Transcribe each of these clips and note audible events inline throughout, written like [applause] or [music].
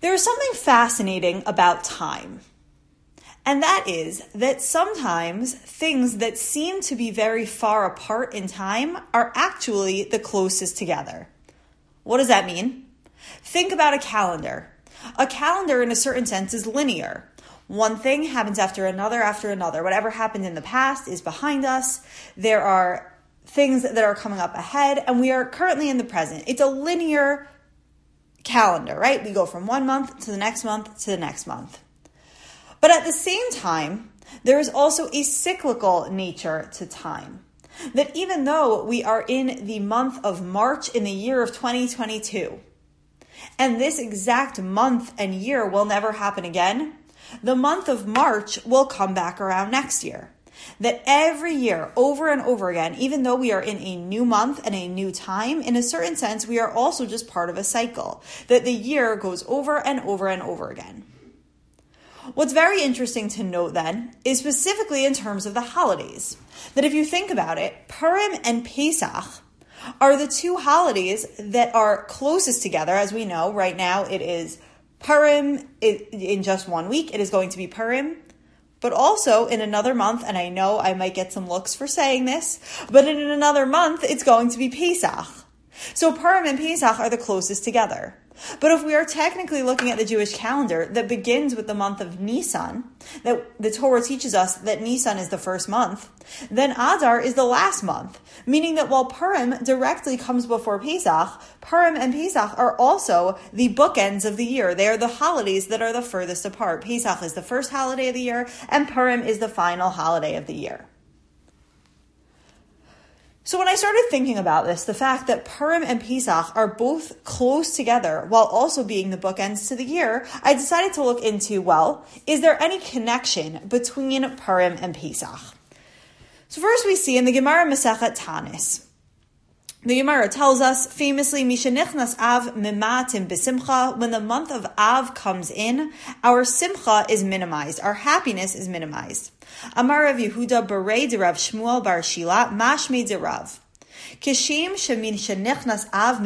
There's something fascinating about time. And that is that sometimes things that seem to be very far apart in time are actually the closest together. What does that mean? Think about a calendar. A calendar, in a certain sense, is linear. One thing happens after another, after another. Whatever happened in the past is behind us. There are things that are coming up ahead, and we are currently in the present. It's a linear calendar, right? We go from one month to the next month to the next month. But at the same time, there is also a cyclical nature to time. That even though we are in the month of March in the year of 2022, and this exact month and year will never happen again, the month of March will come back around next year. That every year, over and over again, even though we are in a new month and a new time, in a certain sense, we are also just part of a cycle. That the year goes over and over and over again. What's very interesting to note then is specifically in terms of the holidays, that if you think about it, Purim and Pesach are the two holidays that are closest together. As we know, right now it is Purim in just one week, it is going to be Purim. But also in another month, and I know I might get some looks for saying this, but in another month, it's going to be Pesach. So Purim and Pesach are the closest together. But if we are technically looking at the Jewish calendar that begins with the month of Nisan, that the Torah teaches us that Nisan is the first month, then Adar is the last month, meaning that while Purim directly comes before Pesach, Purim and Pesach are also the bookends of the year. They are the holidays that are the furthest apart. Pesach is the first holiday of the year, and Purim is the final holiday of the year. So when I started thinking about this, the fact that Purim and Pesach are both close together while also being the bookends to the year, I decided to look into, well, is there any connection between Purim and Pesach? So first we see in the Gemara Masechet Tanis, the Gemara tells us famously, Mishanichnas Av Mimatim Besimcha, when the month of Av comes in, our simcha is minimized, our happiness is minimized. Amar Rav Yehuda de Rav Shmuel Bar Shila, Mashme de Rav. Kishim Shemin Shanichnas Av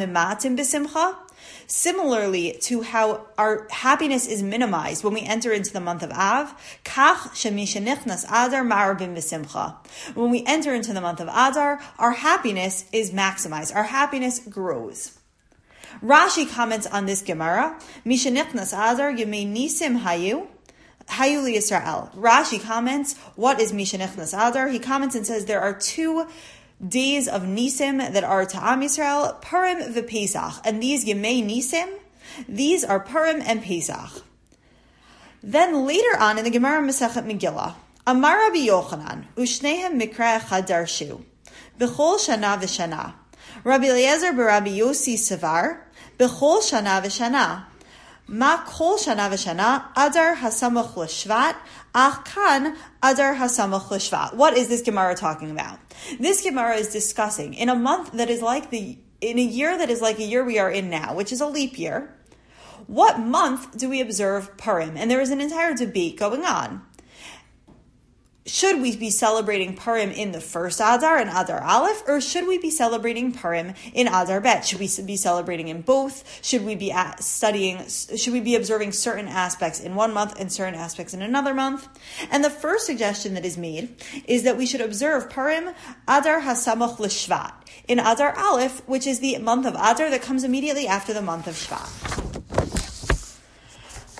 Similarly to how our happiness is minimized when we enter into the month of Av, kach shemishenichnas Adar b'simcha. When we enter into the month of Adar, our happiness is maximized. Our happiness grows. Rashi comments on this Gemara, Mishenichnas Adar yemei nisim hayu, Hayuli Israel. Rashi comments, what is Mishenichnas Adar? He comments and says there are two days of Nisim that are to Am Yisrael, Purim v'Pesach. And these Yemei Nisim, these are Purim and Pesach. Then later on in the Gemara Masechet Megillah, Amar Rabbi Yochanan, Ushnehem Mikra Chadarshu, Bechol Shana v'Shana. Rabbi Eliezer b'Rabbi Yossi Savar, Bechol Shana v'Shana. Ma kol shana v'shana, adar hasamach l'shvat, kan adar hasamach l'shvat. What is this Gemara talking about? This Gemara is discussing in a month that is like the, in a year that is like a year we are in now, which is a leap year, what month do we observe Purim? And there is an entire debate going on should we be celebrating Purim in the first Adar and Adar Aleph, or should we be celebrating Purim in Adar Bet? Should we be celebrating in both? Should we be studying, should we be observing certain aspects in one month and certain aspects in another month? And the first suggestion that is made is that we should observe Purim Adar Hasamach L'Shvat in Adar Aleph, which is the month of Adar that comes immediately after the month of Shvat.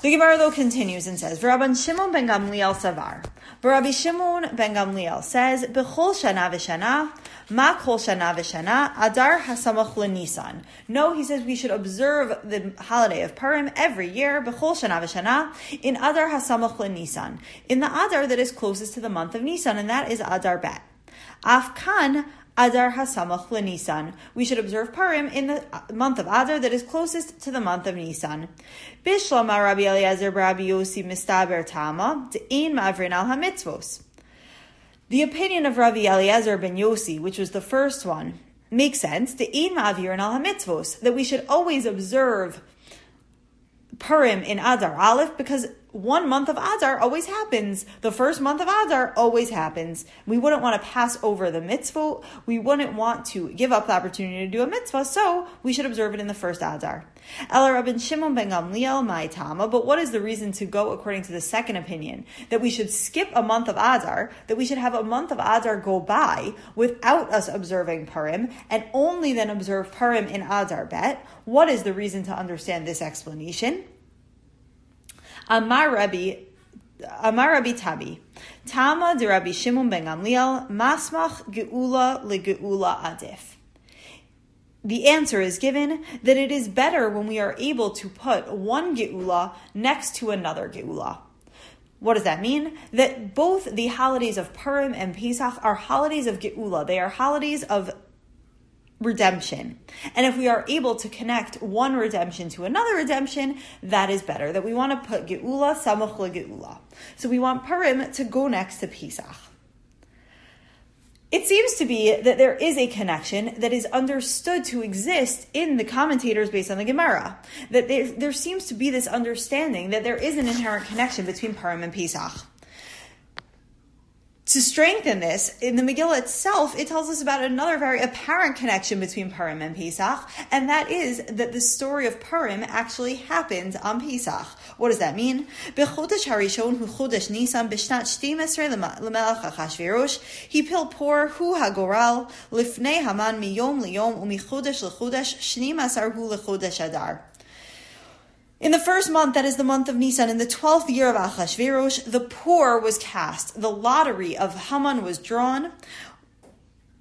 The Gemara though continues and says, "Rabban Shimon ben Gamliel Savar." Rabbi Shimon ben Gamliel says, "Bechol shana v'shana, ma kol shana v'shana, adar hasamach Nisan." No, he says we should observe the holiday of Purim every year, bechol shana v'shana, in adar hasamach Nisan, in the adar that is closest to the month of Nisan, and that is Adar Bet. Afkan Adar Hasamach Nisan. We should observe Purim in the uh, month of Adar that is closest to the month of Nisan. Bishlama Rabbi Eliezer Rabbi Yossi Mistaber Tama De'in Mavrin al HaMitzvos. The opinion of Rabbi Eliezer ben Yossi, which was the first one, makes sense. De'in Mavrin al HaMitzvos, that we should always observe Purim in Adar Aleph because one month of Adar always happens. The first month of Adar always happens. We wouldn't want to pass over the mitzvah. We wouldn't want to give up the opportunity to do a mitzvah, so we should observe it in the first Adar. Ella Rabban Shimon ben Gamliel, my Tama, but what is the reason to go according to the second opinion? That we should skip a month of Adar, that we should have a month of Adar go by without us observing Purim, and only then observe Purim in Adar bet? What is the reason to understand this explanation? Amar Rabbi Amar Rabbi Tabi, Tama de Rabbi Shimon ben Gamliel, Masmach Geula le Geula Adif. The answer is given that it is better when we are able to put one Geula next to another Geula. What does that mean? That both the holidays of Purim and Pesach are holidays of Geula. They are holidays of redemption. And if we are able to connect one redemption to another redemption, that is better. That we want to put Geula Samuch Geula. So we want Purim to go next to Pesach. It seems to be that there is a connection that is understood to exist in the commentators based on the Gemara. That there, there seems to be this understanding that there is an inherent connection between Purim and Pesach to strengthen this, in the Megillah itself, it tells us about another very apparent connection between Purim and Pesach, and that is that the story of Purim actually happened on Pesach. What does that mean? Hu lifnei haman miyom liyom shnim asar hu adar. In the first month, that is the month of Nisan, in the twelfth year of Achashverosh, the pur was cast. The lottery of Haman was drawn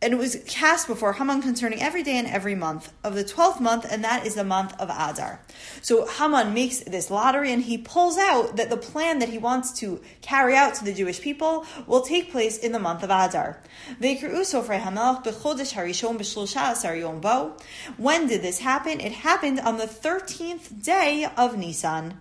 and it was cast before Haman concerning every day and every month of the 12th month, and that is the month of Adar. So Haman makes this lottery and he pulls out that the plan that he wants to carry out to the Jewish people will take place in the month of Adar. When did this happen? It happened on the 13th day of Nisan.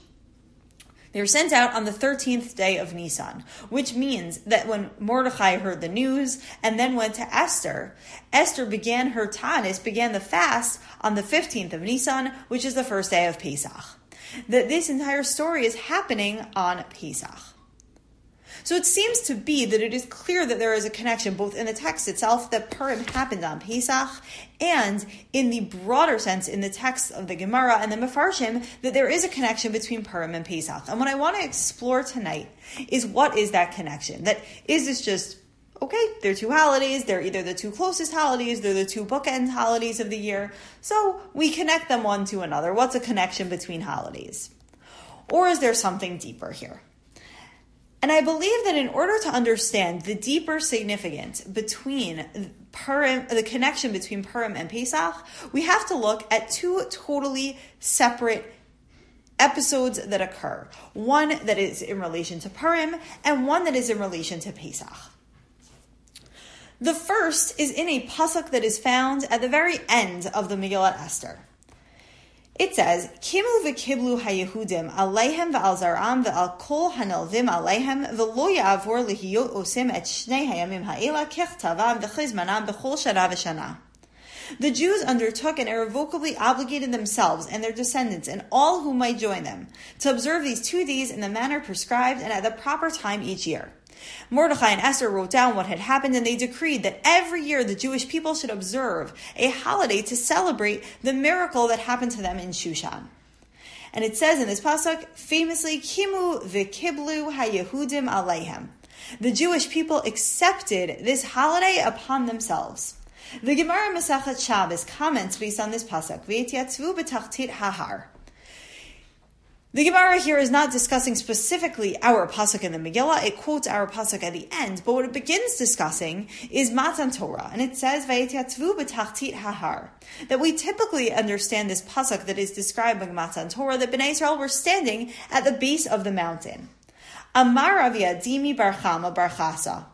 They were sent out on the 13th day of Nisan, which means that when Mordechai heard the news and then went to Esther, Esther began her tanis, began the fast on the 15th of Nisan, which is the first day of Pesach. That this entire story is happening on Pesach. So it seems to be that it is clear that there is a connection both in the text itself that Purim happened on Pesach and in the broader sense in the text of the Gemara and the Mefarshim that there is a connection between Purim and Pesach. And what I want to explore tonight is what is that connection? That is this just okay, they're two holidays, they're either the two closest holidays, they're the two bookend holidays of the year, so we connect them one to another. What's a connection between holidays? Or is there something deeper here? And I believe that in order to understand the deeper significance between Purim, the connection between Purim and Pesach, we have to look at two totally separate episodes that occur. One that is in relation to Purim and one that is in relation to Pesach. The first is in a pasuk that is found at the very end of the Megillat Esther. It says, Kimu v'kiblu hayehudim aleihem v'al zaram v'al kol hanelvim aleihem v'lo ya'avor lihiyot osim et shnei hayamim ha'ela kechtavam v'chizmanam b'chol shana v'shana. The Jews undertook and irrevocably obligated themselves and their descendants and all who might join them to observe these two days in the manner prescribed and at the proper time each year. Mordechai and Esther wrote down what had happened and they decreed that every year the Jewish people should observe a holiday to celebrate the miracle that happened to them in Shushan. And it says in this pasuk, famously, Kimu v'kiblu hayehudim aleihem. The Jewish people accepted this holiday upon themselves. The Gemara Masachet Shabbos comments based on this pasuk, V'etyatzvu b'tachtit hahar. The Gemara here is not discussing specifically our pasuk in the Megillah. It quotes our pasuk at the end, but what it begins discussing is Matan Torah, and it says "Vayityatvu b'tachtit hahar." That we typically understand this pasuk that is describing Matan Torah that Bnei Israel were standing at the base of the mountain. Amar Avia Dimi Barchama Barchasa.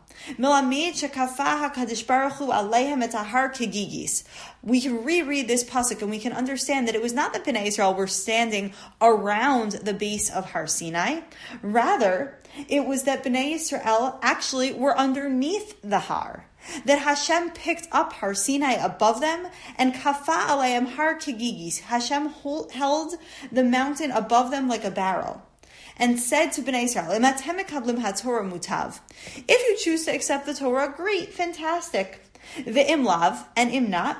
We can reread this pasuk and we can understand that it was not that Bnei Israel were standing around the base of Har Sinai. Rather, it was that Bnei Israel actually were underneath the Har that Hashem picked up Har Sinai above them and kafa alayim har kigigis. Hashem held the mountain above them like a barrel and said to Bnei Israel, mutav. If you choose to accept the Torah, great, fantastic. The imlav and imnat,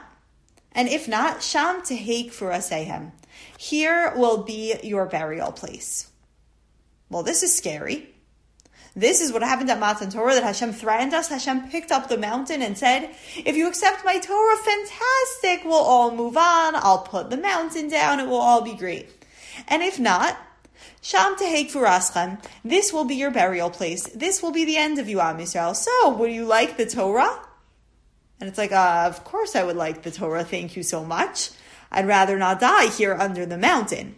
and if not, sham tehek furasehem. Here will be your burial place. Well, this is scary. This is what happened at Matan Torah that Hashem threatened us. Hashem picked up the mountain and said, if you accept my Torah, fantastic. We'll all move on. I'll put the mountain down. It will all be great. And if not, Sham tehek furaschem. This will be your burial place. This will be the end of you, Am Yisrael. So, would you like the Torah? And it's like, uh, of course I would like the Torah. Thank you so much. I'd rather not die here under the mountain.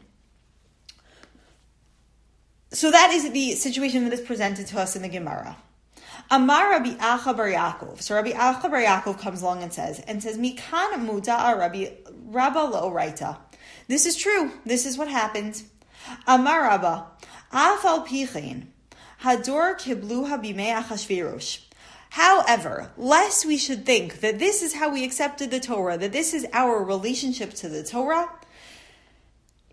So that is the situation that is presented to us in the Gemara. Amar Rabbi Acha Bar Yaakov. So Rabbi Acha Bar Yaakov comes along and says, and says, Mikan muda Rabbi Rabba lo raita. This is true. This is what happened. Amar Rabba, Afal Pichin, Hador Kibluha Bimei. However, lest we should think that this is how we accepted the Torah, that this is our relationship to the Torah,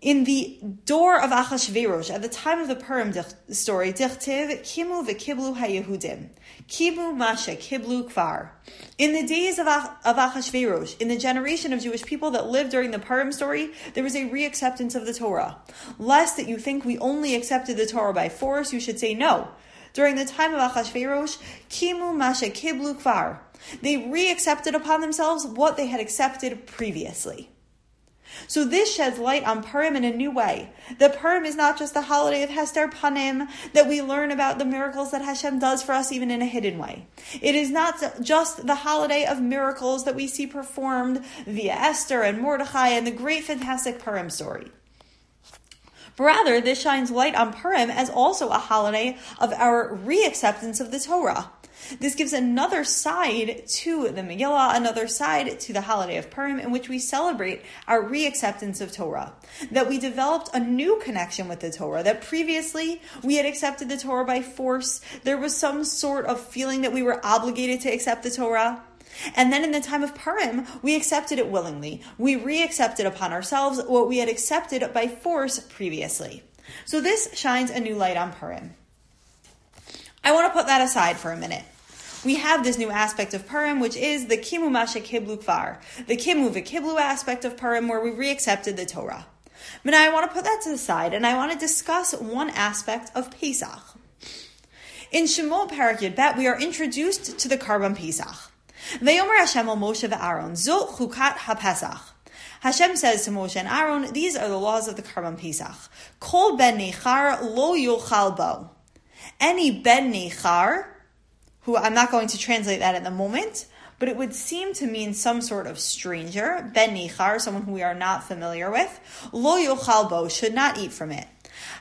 in the door of Achashverosh, at the time of the Purim story, Dichtiv, Kimu v'kiblu haYehudim, Kimu masha kiblu kvar. In the days of, of Achashverosh, in the generation of Jewish people that lived during the Purim story, there was a reacceptance of the Torah. Lest that you think we only accepted the Torah by force, you should say no. During the time of Achashverosh, Kimu masha kiblu kvar. They reaccepted upon themselves what they had accepted previously. So this sheds light on Purim in a new way. The Purim is not just the holiday of Hester Panim that we learn about the miracles that Hashem does for us even in a hidden way. It is not just the holiday of miracles that we see performed via Esther and Mordechai and the great fantastic Purim story. But rather, this shines light on Purim as also a holiday of our reacceptance of the Torah. This gives another side to the Megillah, another side to the holiday of Purim, in which we celebrate our reacceptance of Torah. That we developed a new connection with the Torah, that previously we had accepted the Torah by force. There was some sort of feeling that we were obligated to accept the Torah. And then in the time of Purim, we accepted it willingly. We re-accepted upon ourselves what we had accepted by force previously. So this shines a new light on Purim. I want to put that aside for a minute we have this new aspect of Purim, which is the Kimu Masha Kiblu Kvar, the Kimu Vikiblu aspect of Purim, where we reaccepted the Torah. But now I want to put that to the side, and I want to discuss one aspect of Pesach. In Shemot Parak Bet, we are introduced to the Karban Pesach. Ve'yomer Hashem al Moshe ve'Aaron, Zot Chukat HaPesach. Hashem says to Moshe and Aaron, these are the laws of the Karban Pesach. Kol ben nechar lo yochal bo. Any ben nechar, who I'm not going to translate that at the moment, but it would seem to mean some sort of stranger, ben nichar, someone who we are not familiar with. Lo yochal bo, should not eat from it.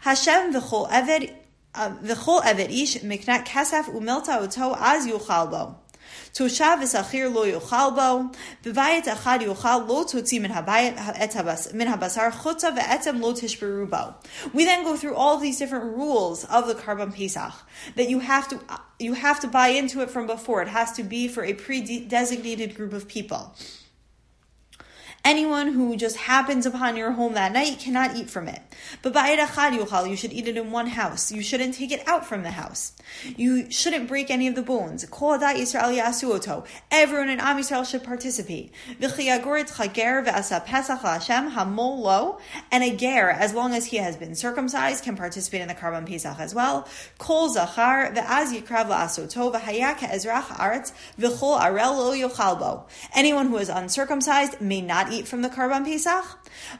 Hashem v'chol eved, uh, v'chol eved ish miknat kasaf umelta oto az yochal bo. We then go through all these different rules of the karban pesach that you have to you have to buy into it from before. It has to be for a pre-designated group of people. Anyone who just happens upon your home that night cannot eat from it. But ba'ed achad yuchal, you should eat it in one house. You shouldn't take it out from the house. You shouldn't break any of the bones. Everyone in Am Yisrael should participate. And a ger, as long as he has been circumcised, can participate in the Karban Pesach as well. Kol zachar. Anyone who is uncircumcised may not eat from the Karban Pesach,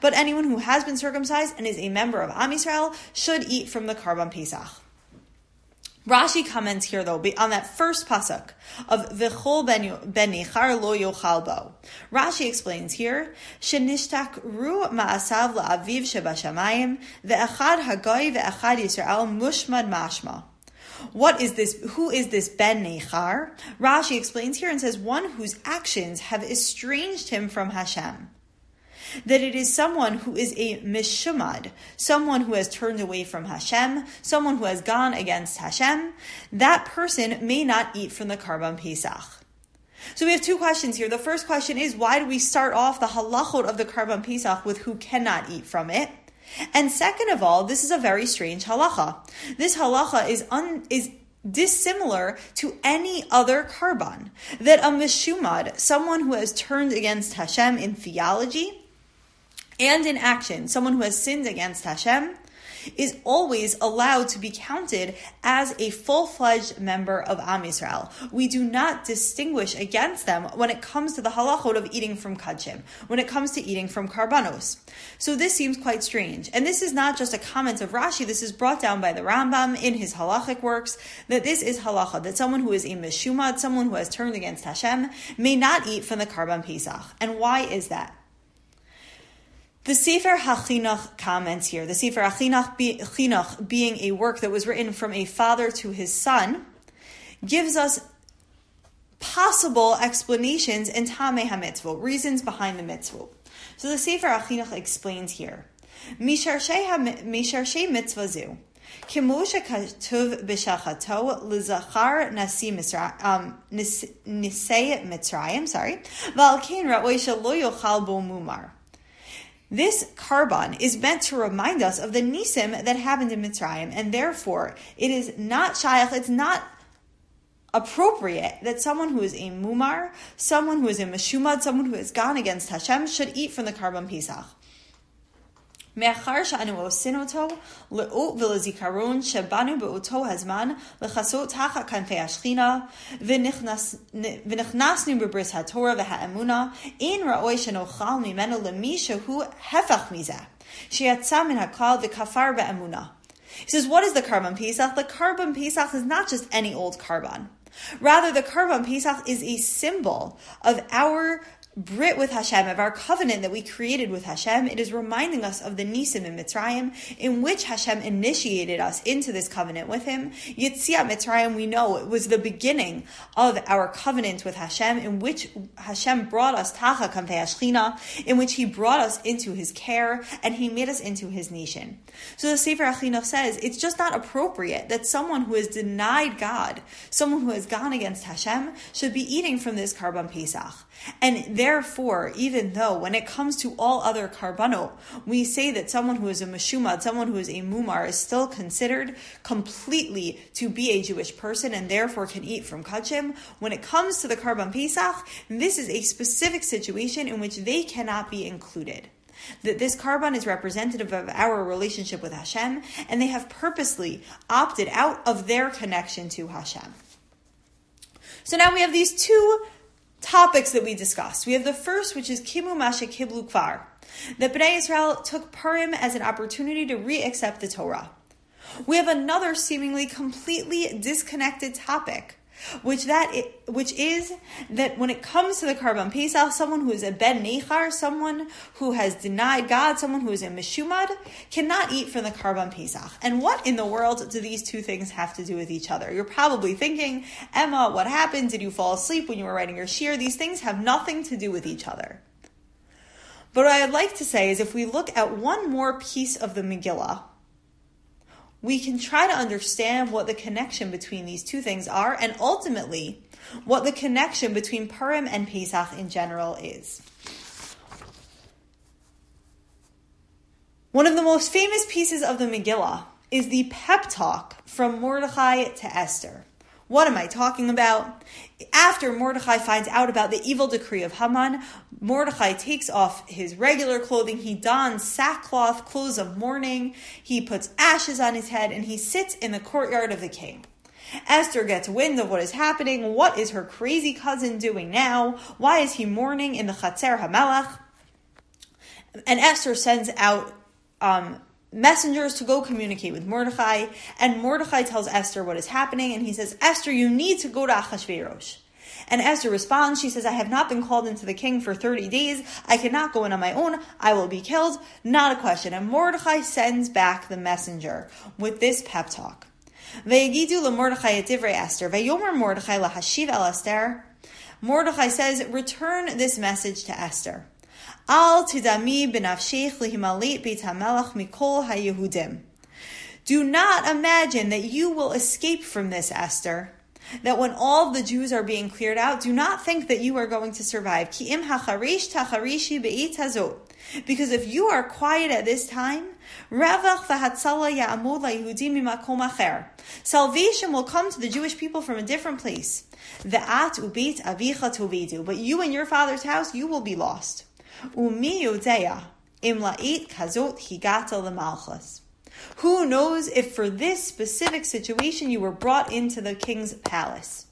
but anyone who has been circumcised and is a member of Am Yisrael should eat from the Karban Pesach. Rashi comments here though on that first pasuk of v'chol ben nichar lo yochal bo. Rashi explains here shenishtak ru ma'asav la'aviv shebashamayim ve'echad hagoy ve'echad Yisrael mushmad mashma. What is this? Who is this Ben Nechar? Rashi explains here and says, one whose actions have estranged him from Hashem. That it is someone who is a mishumad, someone who has turned away from Hashem, someone who has gone against Hashem. That person may not eat from the Karban Pesach. So we have two questions here. The first question is why do we start off the halachot of the Karban Pesach with who cannot eat from it? And second of all, this is a very strange halacha. This halacha is un, is dissimilar to any other karban. That a mishumad, someone who has turned against Hashem in theology and in action, someone who has sinned against Hashem, is always allowed to be counted as a full-fledged member of Am Yisrael. We do not distinguish against them when it comes to the halachot of eating from kachim, when it comes to eating from karbanos. So this seems quite strange. And this is not just a comment of Rashi, this is brought down by the Rambam in his halachic works, that this is halacha, that someone who is a meshumad, someone who has turned against Hashem, may not eat from the karban Pesach. And why is that? The Sefer HaChinuch comments here. The Sefer HaChinuch be, Chinuch, being a work that was written from a father to his son, gives us possible explanations and Tameh HaMitzvot, reasons behind the mitzvah. So the Sefer HaChinuch explains here. Misharshei mitzvah zu. Kimosha katuv b'shachato l'zachar nasi um, Mitzrayim, sorry, v'alkein ra'oisha lo yochal bo mumar. This karban is meant to remind us of the nisim that happened in Mitzrayim, and therefore it is not shaykh, it's not appropriate that someone who is a mumar, someone who is a meshumad, someone who has gone against Hashem should eat from the karban Pesach. מאחר שאנו עושים אותו לאות ולזיכרון שבאנו באותו הזמן לכסות תחת כנפי השכינה, ונכנס, ונכנסנו בברית התורה והאמונה, אין ראוי שנאכל ממנו למישהו הפך מזה, שיצא מן הכלל וכפר באמונה. He says, what is the karban Pesach? The karban Pesach is not just any old karban. Rather, the karban Pesach is a symbol of our Brit with Hashem, of our covenant that we created with Hashem, it is reminding us of the Nisim in Mitzrayim, in which Hashem initiated us into this covenant with Him. Yitziat Mitzrayim, we know it was the beginning of our covenant with Hashem, in which Hashem brought us Tacha Kamfei Ashchina, in which He brought us into His care, and He made us into His nation. So the Sefer HaChinuch says, it's just not appropriate that someone who has denied God, someone who has gone against Hashem, should be eating from this Karban Pesach. And therefore, even though when it comes to all other karbano, we say that someone who is a mashumad, someone who is a mumar, is still considered completely to be a Jewish person and therefore can eat from kachim, when it comes to the karban pesach, this is a specific situation in which they cannot be included that this karban is representative of our relationship with Hashem, and they have purposely opted out of their connection to Hashem. So now we have these two topics that we discussed. We have the first, which is Kimu Masha Kiblu Kvar. That Bnei Israel took Purim as an opportunity to re-accept the Torah. We have another seemingly completely disconnected topic, which that which is that when it comes to the Karban Pesach, someone who is a Ben Nechar, someone who has denied God, someone who is a Meshumad, cannot eat from the Karban Pesach. And what in the world do these two things have to do with each other? You're probably thinking, Emma, what happened? Did you fall asleep when you were writing your shiur? These things have nothing to do with each other. But what I'd like to say is if we look at one more piece of the Megillah, we can try to understand what the connection between these two things are and ultimately what the connection between Purim and Pesach in general is. One of the most famous pieces of the Megillah is the pep talk from Mordechai to Esther. What am I talking about? After Mordechai finds out about the evil decree of Haman, Mordechai takes off his regular clothing. He dons sackcloth, clothes of mourning. He puts ashes on his head and he sits in the courtyard of the king. Esther gets wind of what is happening. What is her crazy cousin doing now? Why is he mourning in the Chatzer Hamelach? And Esther sends out um, messengers to go communicate with Mordechai, and Mordechai tells Esther what is happening, and he says, Esther, you need to go to Achashverosh. And Esther responds, she says, I have not been called into the king for 30 days. I cannot go in on my own. I will be killed. Not a question. And Mordechai sends back the messenger with this pep talk. Vayagidu leMordechai el Esther. Mordechai says, return this message to Esther. Al tidami b'nafshech lihimalit beit hamelach mikol hayehudim. Do not imagine that you will escape from this, Esther. That when all the Jews are being cleared out, do not think that you are going to survive. Ki im hacharish tacharishi be'it hazot. Because if you are quiet at this time, Salvation will come to the Jewish people from a different place. But you and your father's house, you will be lost. Umi yodeya im la'it kazot higata lemalchus. Who knows if for this specific situation you were brought into the king's palace?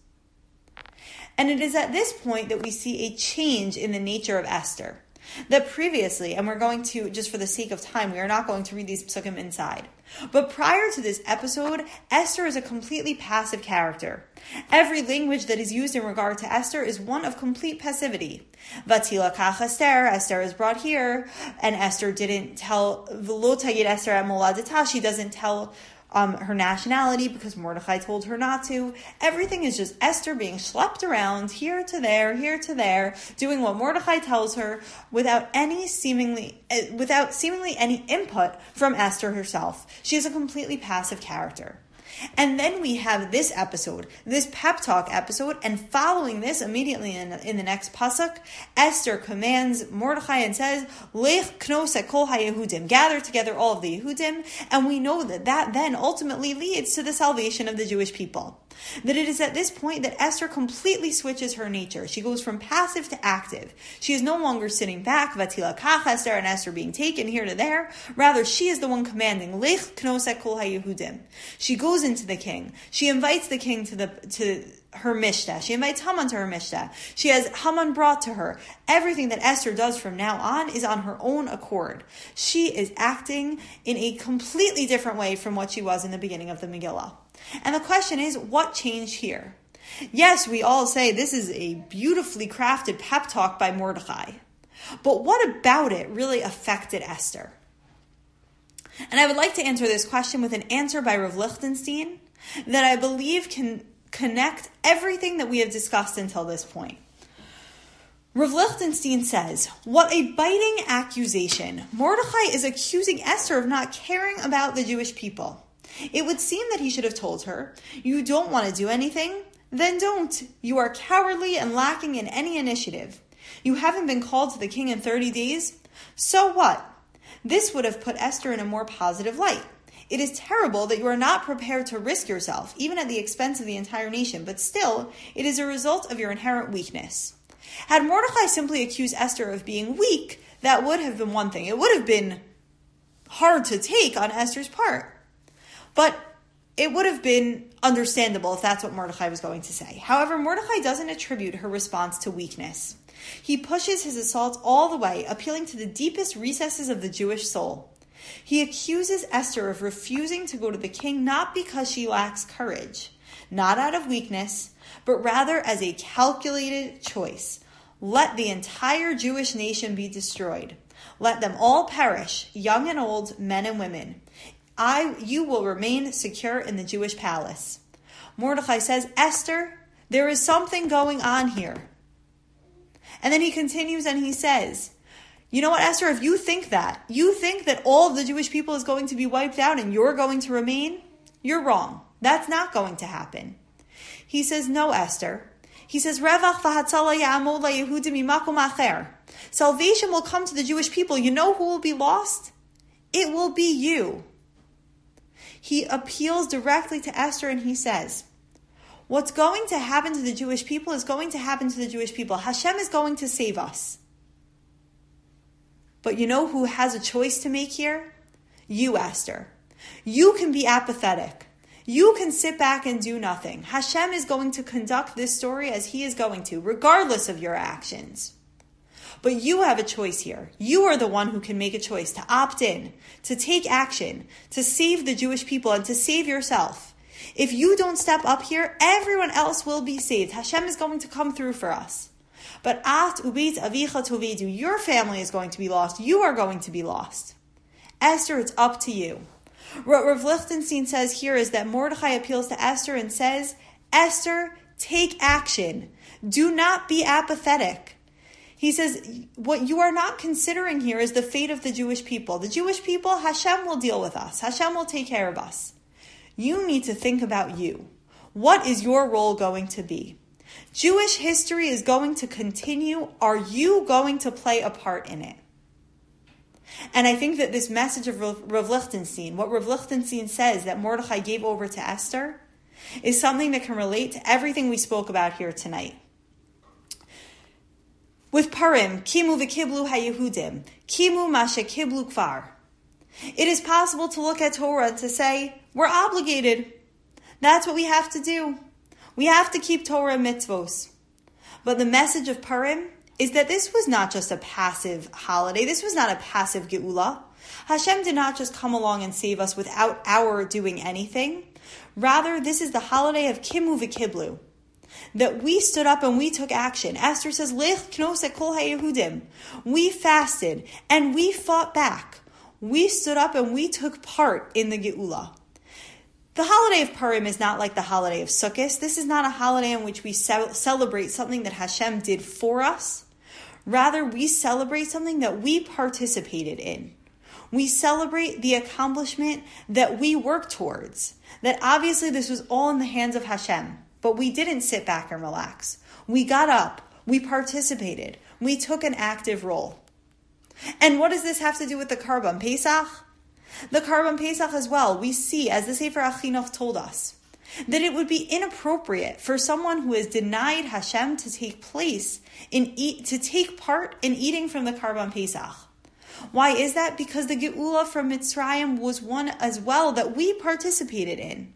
And it is at this point that we see a change in the nature of Esther that previously, and we're going to, just for the sake of time, we are not going to read these psukim inside. But prior to this episode, Esther is a completely passive character. Every language that is used in regard to Esther is one of complete passivity. Vatila kach Esther, Esther is brought here, and Esther didn't tell, V'lo Esther at Moladita, she doesn't tell um, her nationality because Mordechai told her not to. Everything is just Esther being schlepped around here to there, here to there, doing what Mordechai tells her without any seemingly, uh, without seemingly any input from Esther herself. She is a completely passive character. And then we have this episode, this pep talk episode, and following this, immediately in, in the next pasuk, Esther commands Mordechai and says, Lech knos kol haYehudim, gather together all of the Yehudim, and we know that that then ultimately leads to the salvation of the Jewish people. That it is at this point that Esther completely switches her nature. She goes from passive to active. She is no longer sitting back, Vatila Kach Esther and Esther being taken here to there. Rather, she is the one commanding, Lech Knosek Kol HaYehudim. She goes into the king. She invites the king to the, to, her mishta. She invites Haman to her mishta. She has Haman brought to her. Everything that Esther does from now on is on her own accord. She is acting in a completely different way from what she was in the beginning of the Megillah. And the question is, what changed here? Yes, we all say this is a beautifully crafted pep talk by Mordecai. But what about it really affected Esther? And I would like to answer this question with an answer by Rav Lichtenstein that I believe can connect everything that we have discussed until this point. Rav Lichtenstein says, What a biting accusation. Mordecai is accusing Esther of not caring about the Jewish people. It would seem that he should have told her, You don't want to do anything? Then don't. You are cowardly and lacking in any initiative. You haven't been called to the king in 30 days? So what? This would have put Esther in a more positive light. It is terrible that you are not prepared to risk yourself, even at the expense of the entire nation, but still, it is a result of your inherent weakness. Had Mordecai simply accused Esther of being weak, that would have been one thing. It would have been hard to take on Esther's part. But it would have been understandable if that's what Mordecai was going to say. However, Mordecai doesn't attribute her response to weakness. He pushes his assault all the way, appealing to the deepest recesses of the Jewish soul. He accuses Esther of refusing to go to the king not because she lacks courage, not out of weakness, but rather as a calculated choice. Let the entire Jewish nation be destroyed. Let them all perish, young and old, men and women. I, you will remain secure in the Jewish palace. Mordecai says, Esther, there is something going on here. And then he continues and he says, You know what, Esther, if you think that, you think that all of the Jewish people is going to be wiped out and you're going to remain, you're wrong. That's not going to happen. He says, No, Esther. He says, Salvation will come to the Jewish people. You know who will be lost? It will be you he appeals directly to Esther and he says, What's going to happen to the Jewish people is going to happen to the Jewish people. Hashem is going to save us. But you know who has a choice to make here? You, Esther. You can be apathetic. You can sit back and do nothing. Hashem is going to conduct this story as he is going to, regardless of your actions. But you have a choice here. You are the one who can make a choice to opt in, to take action, to save the Jewish people, and to save yourself. If you don't step up here, everyone else will be saved. Hashem is going to come through for us. But at ubit avicha tovidu, your family is going to be lost. You are going to be lost. Esther, it's up to you. What Rav Lichtenstein says here is that Mordechai appeals to Esther and says, Esther, take action. Do not be apathetic. He says, what you are not considering here is the fate of the Jewish people. The Jewish people, Hashem will deal with us. Hashem will take care of us. You need to think about you. What is your role going to be? Jewish history is going to continue. Are you going to play a part in it? And I think that this message of Rav Lichtenstein, what Rav Lichtenstein says that Mordechai gave over to Esther, is something that can relate to everything we spoke about here tonight. With Purim, Kimu v'kiblu haYehudim, Kimu masha kiblu kvar. It is possible to look at Torah to say, we're obligated. That's what we have to do. We have to keep Torah mitzvos. But the message of Purim is that this was not just a passive holiday. This was not a passive geula. Hashem did not just come along and save us without our doing anything. Rather, this is the holiday of Kimu v'Kiblu. That we stood up and we took action. Esther says, Lech knos kol haYehudim. We fasted and we fought back. We stood up and we took part in the Geula. The holiday of Purim is not like the holiday of Sukkot. This is not a holiday in which we ce- celebrate something that Hashem did for us. Rather, we celebrate something that we participated in. We celebrate the accomplishment that we worked towards. That obviously this was all in the hands of Hashem, but we didn't sit back and relax. We got up, we participated, we took an active role. And what does this have to do with the Karban Pesach? The Karban Pesach as well, we see, as the Sefer HaChinuch told us, that it would be inappropriate for someone who has denied Hashem to take place in eat, to take part in eating from the Karban Pesach. Why is that? Because the Geula from Mitzrayim was one as well that we participated in.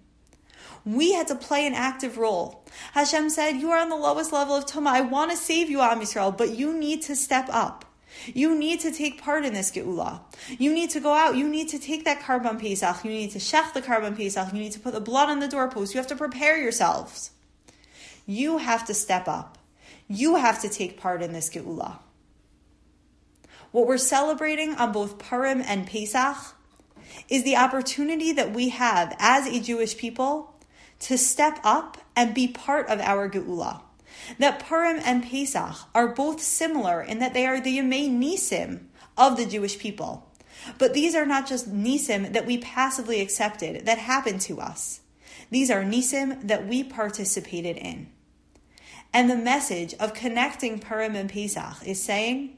We had to play an active role. Hashem said, You are on the lowest level of Tuma. I want to save you, Am Yisrael, but you need to step up. You need to take part in this Geula. You need to go out. You need to take that Karban Pesach. You need to shech the Karban Pesach. You need to put the blood on the doorpost. You have to prepare yourselves. You have to step up. You have to take part in this Geula. What we're celebrating on both Purim and Pesach is the opportunity that we have as a Jewish people to step up and be part of our Geula that Purim and Pesach are both similar in that they are the Yemei Nisim of the Jewish people. But these are not just Nisim that we passively accepted that happened to us. These are Nisim that we participated in. And the message of connecting Purim and Pesach is saying,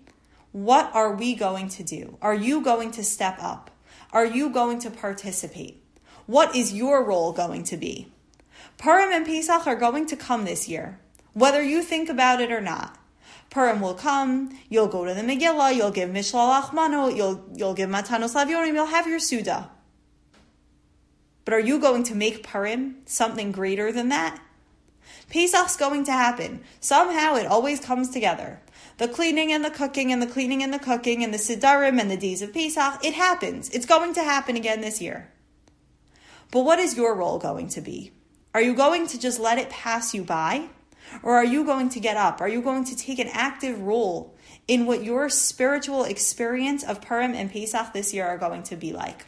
what are we going to do? Are you going to step up? Are you going to participate? What is your role going to be? Purim and Pesach are going to come this year whether you think about it or not. Purim will come, you'll go to the Megillah, you'll give Mishloach Mano, you'll, you'll give Matanos Lavionim, you'll have your Suda. But are you going to make Purim something greater than that? Pesach's going to happen. Somehow it always comes together. The cleaning and the cooking and the cleaning and the cooking and the Sidarim and the days of Pesach, it happens. It's going to happen again this year. But what is your role going to be? Are you going to just let it pass you by? Or are you going to get up? Are you going to take an active role in what your spiritual experience of Purim and Pesach this year are going to be like?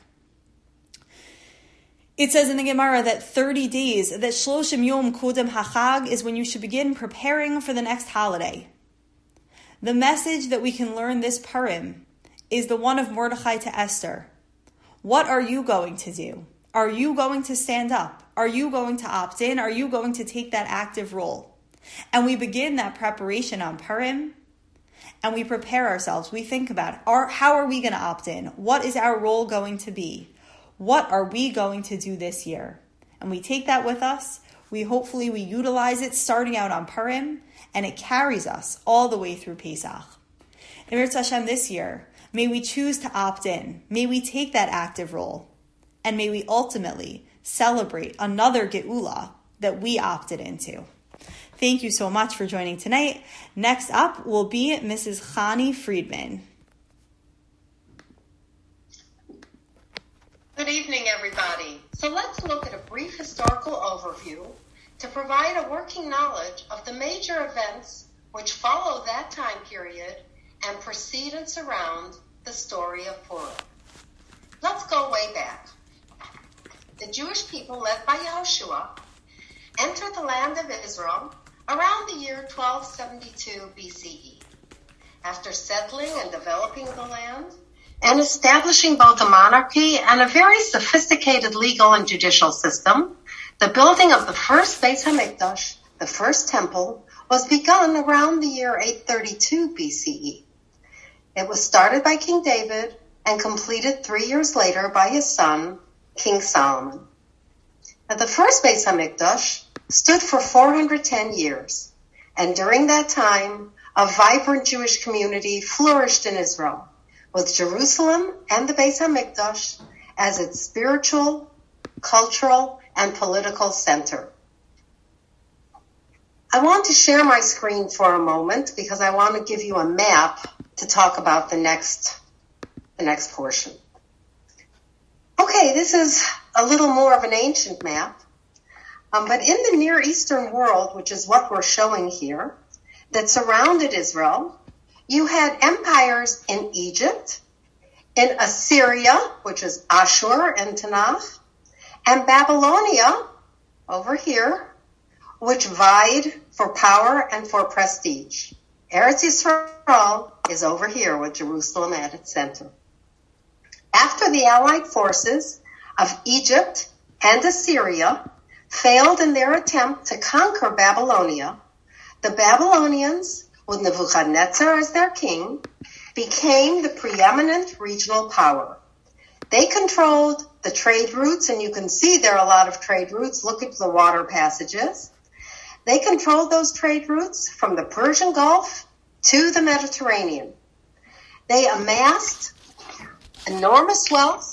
It says in the Gemara that 30 days, that Shloshim Yom Kodem Hachag is when you should begin preparing for the next holiday. The message that we can learn this Purim is the one of Mordechai to Esther. What are you going to do? Are you going to stand up? Are you going to opt in? Are you going to take that active role? And we begin that preparation on Purim and we prepare ourselves. We think about our, how are we going to opt in? What is our role going to be? What are we going to do this year? And we take that with us. We hopefully we utilize it starting out on Purim and it carries us all the way through Pesach. In Hashem this year, may we choose to opt in. May we take that active role. And may we ultimately celebrate another Geula that we opted into. Thank you so much for joining tonight. Next up will be Mrs. Chani Friedman. Good evening, everybody. So let's look at a brief historical overview to provide a working knowledge of the major events which follow that time period and precede and surround the story of Purim. Let's go way back. the Jewish people led by Yehoshua entered the land of Israel around the year 1272 BCE. After settling and developing the land and establishing both a monarchy and a very sophisticated legal and judicial system, the building of the first Beit HaMikdash, the first temple, was begun around the year 832 BCE. It was started by King David and completed three years later by his son, King Solomon. Now, the first Beit HaMikdash stood for 410 years, and during that time, a vibrant Jewish community flourished in Israel, with Jerusalem and the Beit HaMikdash as its spiritual, cultural, and political center. I want to share my screen for a moment because I want to give you a map to talk about the next, the next portion. Okay, this is a little more of an ancient map. Um, but in the Near Eastern world, which is what we're showing here, that surrounded Israel, you had empires in Egypt, in Assyria, which is Ashur and Tanakh, and Babylonia, over here, which vied for power and for prestige. Eretz Yisrael is over here with Jerusalem at its center. After the Allied forces of Egypt and Assyria failed in their attempt to conquer Babylonia, the Babylonians, with Nebuchadnezzar as their king, became the preeminent regional power. They controlled the trade routes, and you can see there are a lot of trade routes. Look at the water passages. They controlled those trade routes from the Persian Gulf to the Mediterranean. They amassed enormous wealth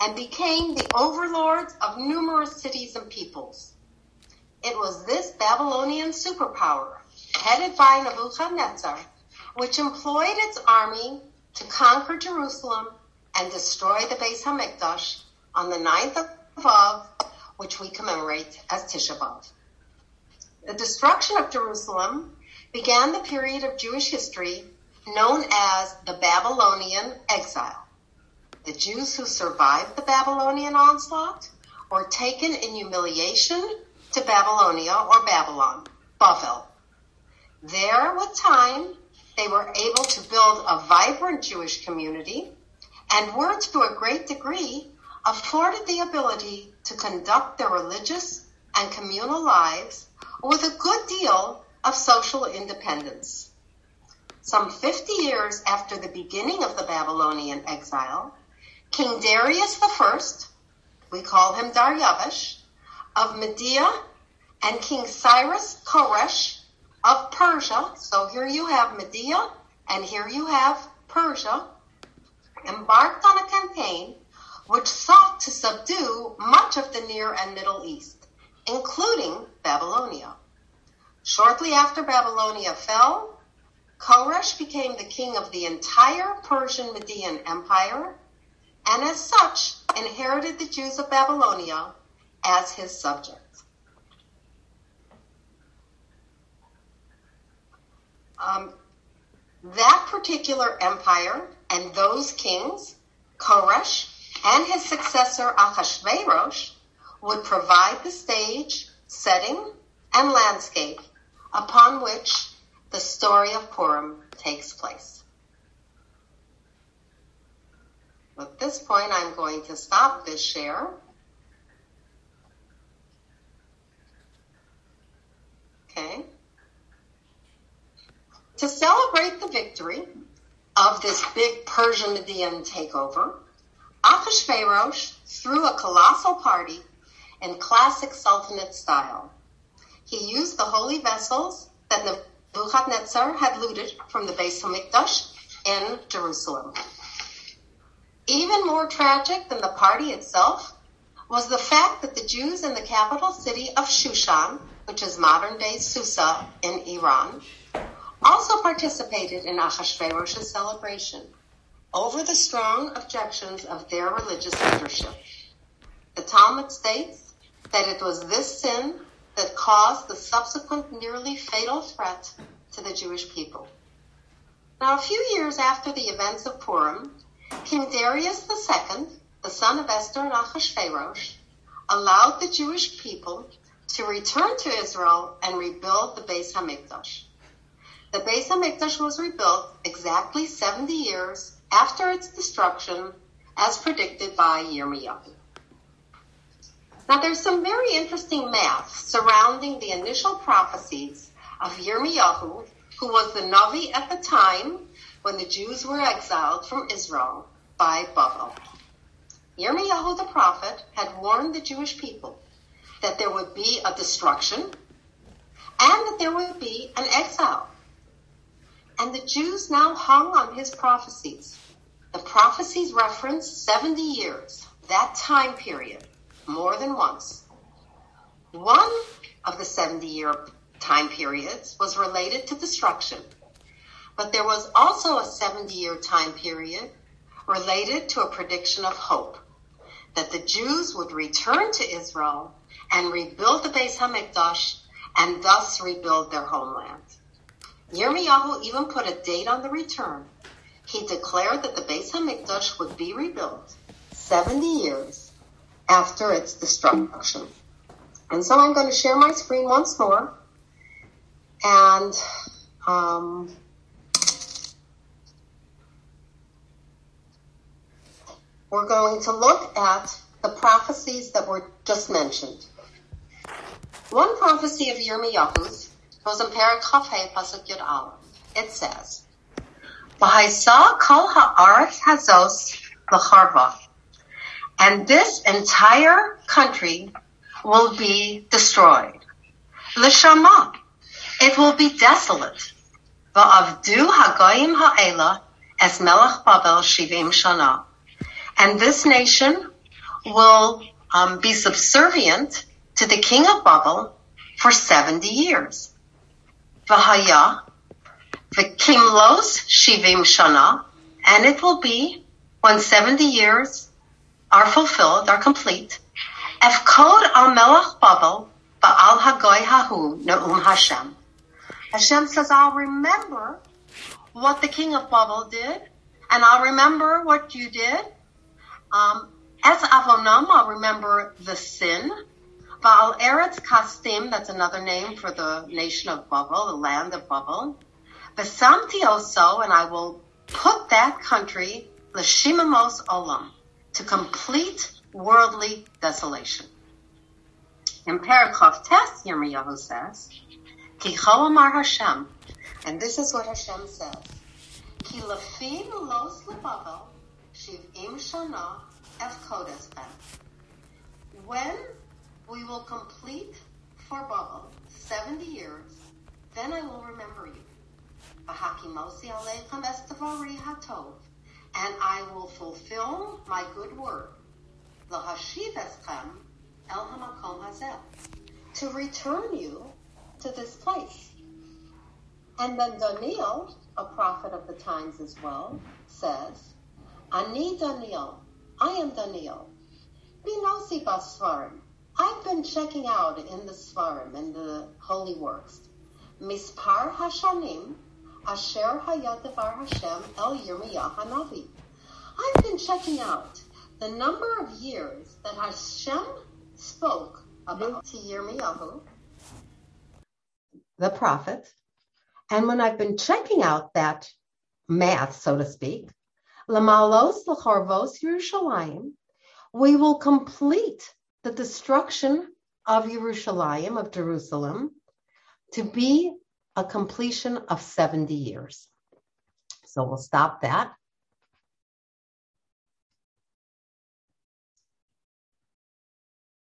and became the overlords of numerous cities and peoples. It was this Babylonian superpower, headed by Nebuchadnezzar, which employed its army to conquer Jerusalem and destroy the Beis Hamikdash on the 9th of Av, which we commemorate as Tisha B'Av. The destruction of Jerusalem began the period of Jewish history known as the Babylonian exile. The Jews who survived the Babylonian onslaught were taken in humiliation to Babylonia or Babylon, Bavel. There, with time, they were able to build a vibrant Jewish community and were, to a great degree, afforded the ability to conduct their religious and communal lives with a good deal of social independence. Some 50 years after the beginning of the Babylonian exile, King Darius I, we call him Daryavish, of Media, and King Cyrus Koresh of Persia. So here you have Media, and here you have Persia, embarked on a campaign which sought to subdue much of the Near and Middle East, including Babylonia. Shortly after Babylonia fell, Koresh became the king of the entire Persian Median Empire and as such inherited the Jews of Babylonia as his subjects. Um, that particular empire and those kings, Koresh and his successor Achashverosh, would provide the stage, setting, and landscape upon which the story of Purim takes place. At this point, I'm going to stop this share. Okay. To celebrate the victory of this big Persian Median takeover, Ahasuerus threw a colossal party in classic Sultanate style. He used the holy vessels that Nebuchadnezzar had looted from the Beis Hamikdash in Jerusalem. Even more tragic than the party itself was the fact that the Jews in the capital city of Shushan, which is modern day Susa in Iran, also participated in Ahasuerus' celebration over the strong objections of their religious leadership. The Talmud states that it was this sin that caused the subsequent nearly fatal threat to the Jewish people. Now, a few years after the events of Purim, King Darius II, the son of Esther and Ahasuerus, allowed the Jewish people to return to Israel and rebuild the Beis Hamikdash. The Beis Hamikdash was rebuilt exactly 70 years after its destruction, as predicted by Yirmiyahu. Now, there's some very interesting math surrounding the initial prophecies of Yirmiyahu, who was the Navi at the time when the Jews were exiled from Israel by Babel. Yirmiyahu the prophet had warned the Jewish people that there would be a destruction and that there would be an exile. And the Jews now hung on his prophecies. The prophecies referenced 70 years, that time period, more than once. One of the 70 year time periods was related to destruction, but there was also a 70 year time period related to a prediction of hope that the Jews would return to Israel and rebuild the Beis Hamikdash and thus rebuild their homeland. Yirmiyahu even put a date on the return. He declared that the Beis Hamikdash would be rebuilt 70 years after its destruction. And so I'm going to share my screen once more. And um, we're going to look at the prophecies that were just mentioned. One prophecy of Yirmiyahu's was in Perak Chafei Pasuk Yud Aleph. It says, "V'haisa kol haaretz hazos l'charva," and this entire country will be destroyed. L'shama, it will be desolate. V'avdu hagoyim ha'ela es melech Babel shivim shana, and this nation will um, be subservient to the king of Babel for 70 years. Vahaya, Vikimlos Shivim Shana, and it will be when 70 years are fulfilled, are complete. Efkod al Melech Babel, Ba'al Hagoy Hahu Ne'um Hashem. Hashem says, I'll remember what the king of Babel did, and I'll remember what you did. Um, as Avonam, I'll remember the sin. Baal Eretz Kastim, that's another name for the nation of Babel, the land of Babel. Besamti also, and I will put that country, Lashimamos Olam, to complete worldly desolation. In Parakhov Tes, Yirmiyahu says, Ki Amar Hashem, and this is what Hashem says, Ki lafim los lebavel, shivim shana efkodeschem. When we will complete for Babel 70 years, then I will remember you. And I will fulfill my good word. To return you to this place. And then Daniel, a prophet of the times as well, says, Ani Daniel, I am Daniel. Binosi basfarim. I've been checking out in the Svarim, in the holy works. Mispar Hashanim, Asher Hayadavar Hashem El Yirmiyah Hanavi. I've been checking out the number of years that Hashem spoke about to Yirmiyahu, the prophet. And when I've been checking out that math, so to speak, Lamalos Lacharvos Yerushalayim, we will complete the destruction of Yerushalayim, of Jerusalem, to be a completion of 70 years. So we'll stop that.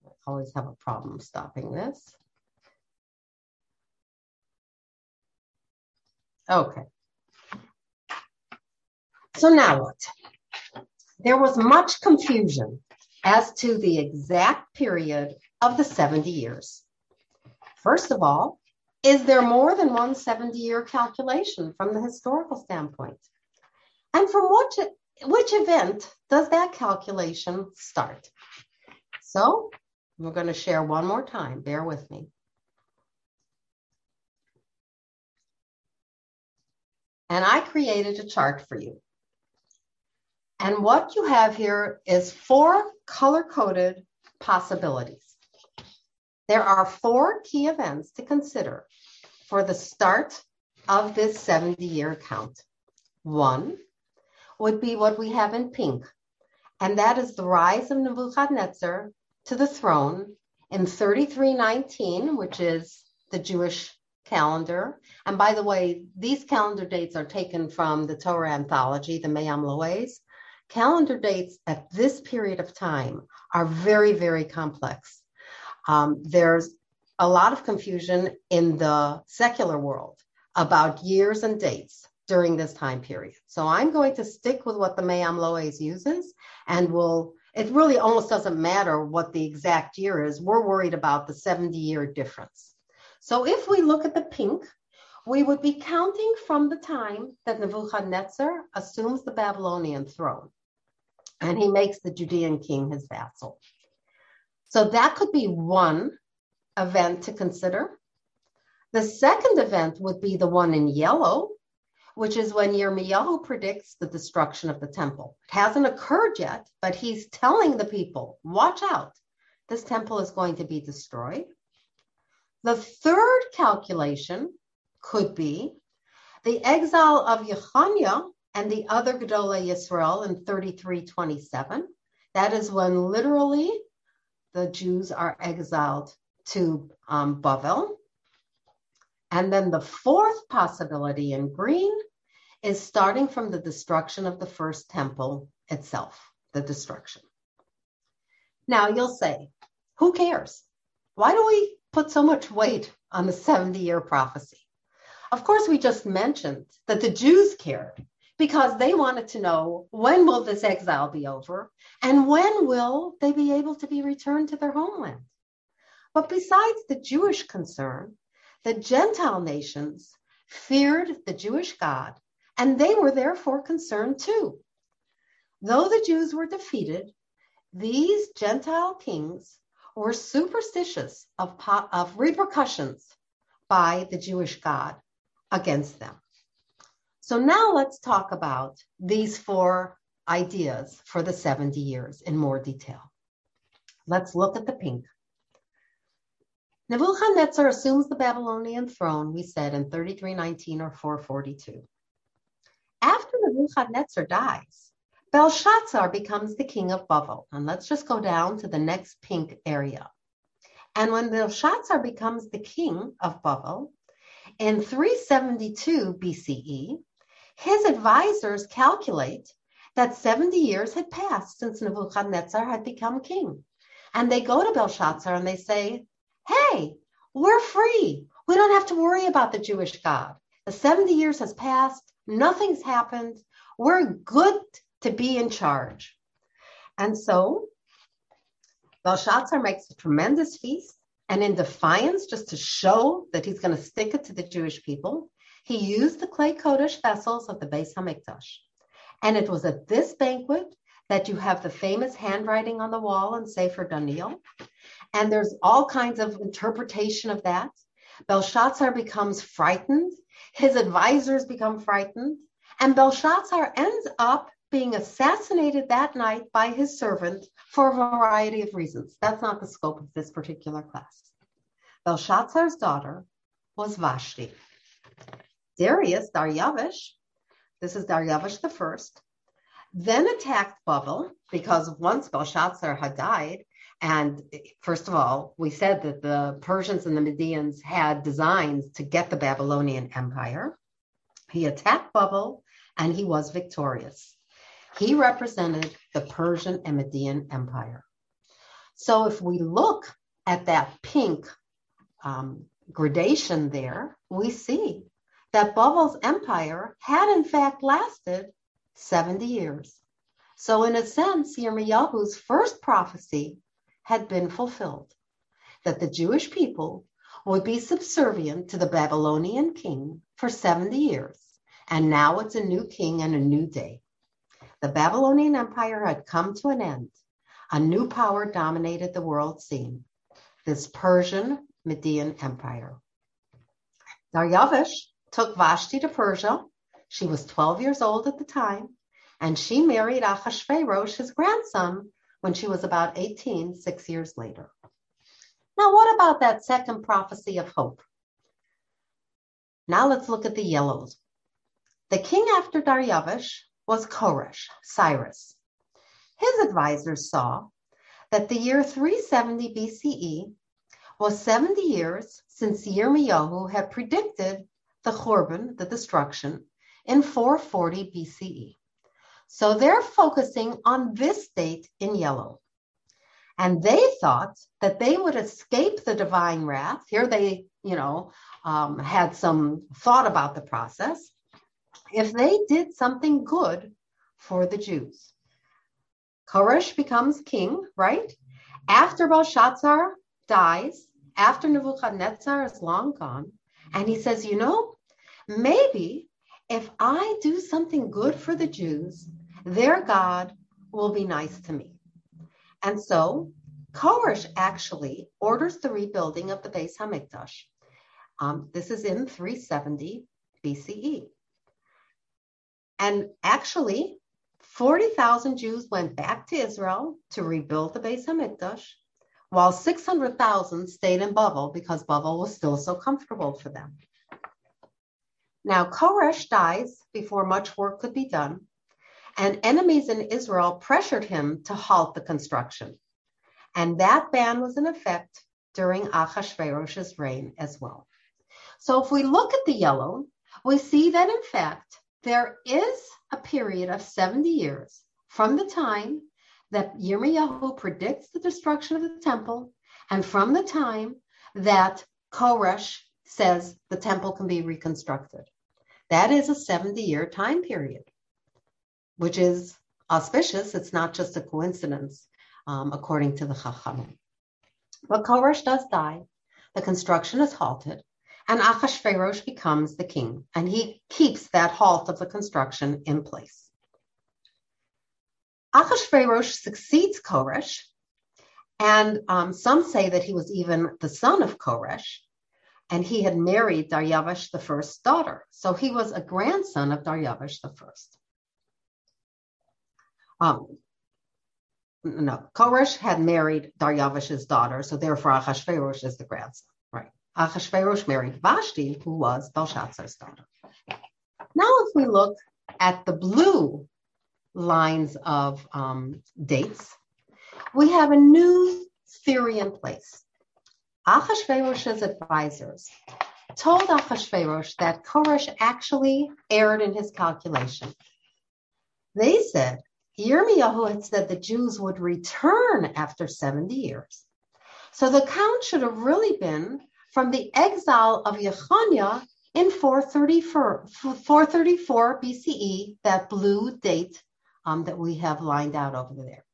I always have a problem stopping this. Okay. So now what? There was much confusion as to the exact period of the 70 years. First of all, is there more than one 70 year calculation from the historical standpoint? And from what, which event does that calculation start? So we're going to share one more time. Bear with me. And I created a chart for you. And what you have here is four color coded possibilities. There are four key events to consider for the start of this 70 year count. One would be what we have in pink, and that is the rise of Nebuchadnezzar to the throne in 3319, which is the Jewish calendar. And by the way, these calendar dates are taken from the Torah anthology, the Me'am Lo'ez. Calendar dates at this period of time are very, very complex. Um, there's a lot of confusion in the secular world about years and dates during this time period. So I'm going to stick with what the Me'am Lo'ez uses and will it really almost doesn't matter what the exact year is. We're worried about the 70 year difference. So if we look at the pink, we would be counting from the time that Nebuchadnezzar assumes the Babylonian throne and he makes the Judean king his vassal. So that could be one event to consider. The second event would be the one in yellow, which is when Yirmiyahu predicts the destruction of the temple. It hasn't occurred yet, but he's telling the people, watch out, this temple is going to be destroyed. The third calculation could be the exile of Yechaniah and the other Gedolei Yisrael in 3327. That is when literally the Jews are exiled to um. And then the fourth possibility in green is starting from the destruction of the first temple itself, the destruction. Now you'll say, who cares? Why do we put so much weight on the 70 year prophecy? Of course, we just mentioned that the Jews cared because they wanted to know when will this exile be over and when will they be able to be returned to their homeland. But besides the Jewish concern, the Gentile nations feared the Jewish God, and they were therefore concerned too. Though the Jews were defeated, these Gentile kings were superstitious of, of repercussions by the Jewish God against them. So now let's talk about these four ideas for the 70 years in more detail. Let's look at the pink. Nebuchadnezzar assumes the Babylonian throne, we said in 3319 or 442. After Nebuchadnezzar dies, Belshazzar becomes the king of Babel. And let's just go down to the next pink area. And when Belshazzar becomes the king of Babel, in 372 BCE, his advisors calculate that 70 years had passed since Nebuchadnezzar had become king. And they go to Belshazzar and they say, hey, we're free. We don't have to worry about the Jewish God. The 70 years has passed. Nothing's happened. We're good to be in charge. And so Belshazzar makes a tremendous feast. And in defiance, just to show that he's going to stick it to the Jewish people, he used the klei Kodesh vessels of the Beis Hamikdash. And it was at this banquet that you have the famous handwriting on the wall in Sefer Daniel. And there's all kinds of interpretation of that. Belshazzar becomes frightened. His advisors become frightened. And Belshazzar ends up being assassinated that night by his servant for a variety of reasons. That's not the scope of this particular class. Belshazzar's daughter was Vashti. Darius, Daryavish, this is Daryavish the first, then attacked Babel because once Belshazzar had died, and first of all, we said that the Persians and the Medians had designs to get the Babylonian Empire. He attacked Babel and he was victorious. He represented the Persian and Median Empire. So if we look at that pink um, gradation there, we see that Babel's empire had in fact lasted 70 years. So in a sense, Yirmiyahu's first prophecy had been fulfilled that the Jewish people would be subservient to the Babylonian king for 70 years. And now it's a new king and a new day. The Babylonian Empire had come to an end. A new power dominated the world scene this Persian Median Empire. Daryavish took Vashti to Persia. She was 12 years old at the time, and she married Achashverosh, his grandson, when she was about 18, six years later. Now, what about that second prophecy of hope? Now let's look at the yellows. The king after Daryavish was Koresh, Cyrus. His advisors saw that the year 370 BCE was 70 years since Yirmiyahu had predicted the Churban, the destruction, in 440 BCE. So they're focusing on this date in yellow. And they thought that they would escape the divine wrath. Here they, you know, um, had some thought about the process. If they did something good for the Jews. Koresh becomes king, right? After Belshazzar dies, after Nebuchadnezzar is long gone, and he says, you know, maybe if I do something good for the Jews, their God will be nice to me. And so Koresh actually orders the rebuilding of the Beis Hamikdash. Um, this is in 370 BCE. And actually, 40,000 Jews went back to Israel to rebuild the Beis Hamikdash, while 600,000 stayed in Bavel because Bavel was still so comfortable for them. Now, Koresh dies before much work could be done, and enemies in Israel pressured him to halt the construction. And that ban was in effect during Achashverosh's reign as well. So if we look at the yellow, we see that in fact, there is a period of 70 years from the time that Yirmiyahu predicts the destruction of the temple and from the time that Koresh says the temple can be reconstructed. That is a 70 year time period which is auspicious. It's not just a coincidence, um, according to the Chachamim. But Koresh does die. The construction is halted, and Achashverosh becomes the king, and he keeps that halt of the construction in place. Achashverosh succeeds Koresh, and um, some say that he was even the son of Koresh, and he had married Daryavish the first daughter. So he was a grandson of Daryavish the first. Um, no, Koresh had married Daryavish's daughter, so therefore Achashverosh is the grandson, right? Achashverosh married Vashti, who was Belshazzar's daughter. Now, if we look at the blue lines of um, dates, we have a new theory in place. Achashverosh's advisors told Achashverosh that Koresh actually erred in his calculation. They said Yirmiyahu had said the Jews would return after 70 years. So the count should have really been from the exile of Yechaniah in 434, 434 BCE, that blue date um, that we have lined out over there.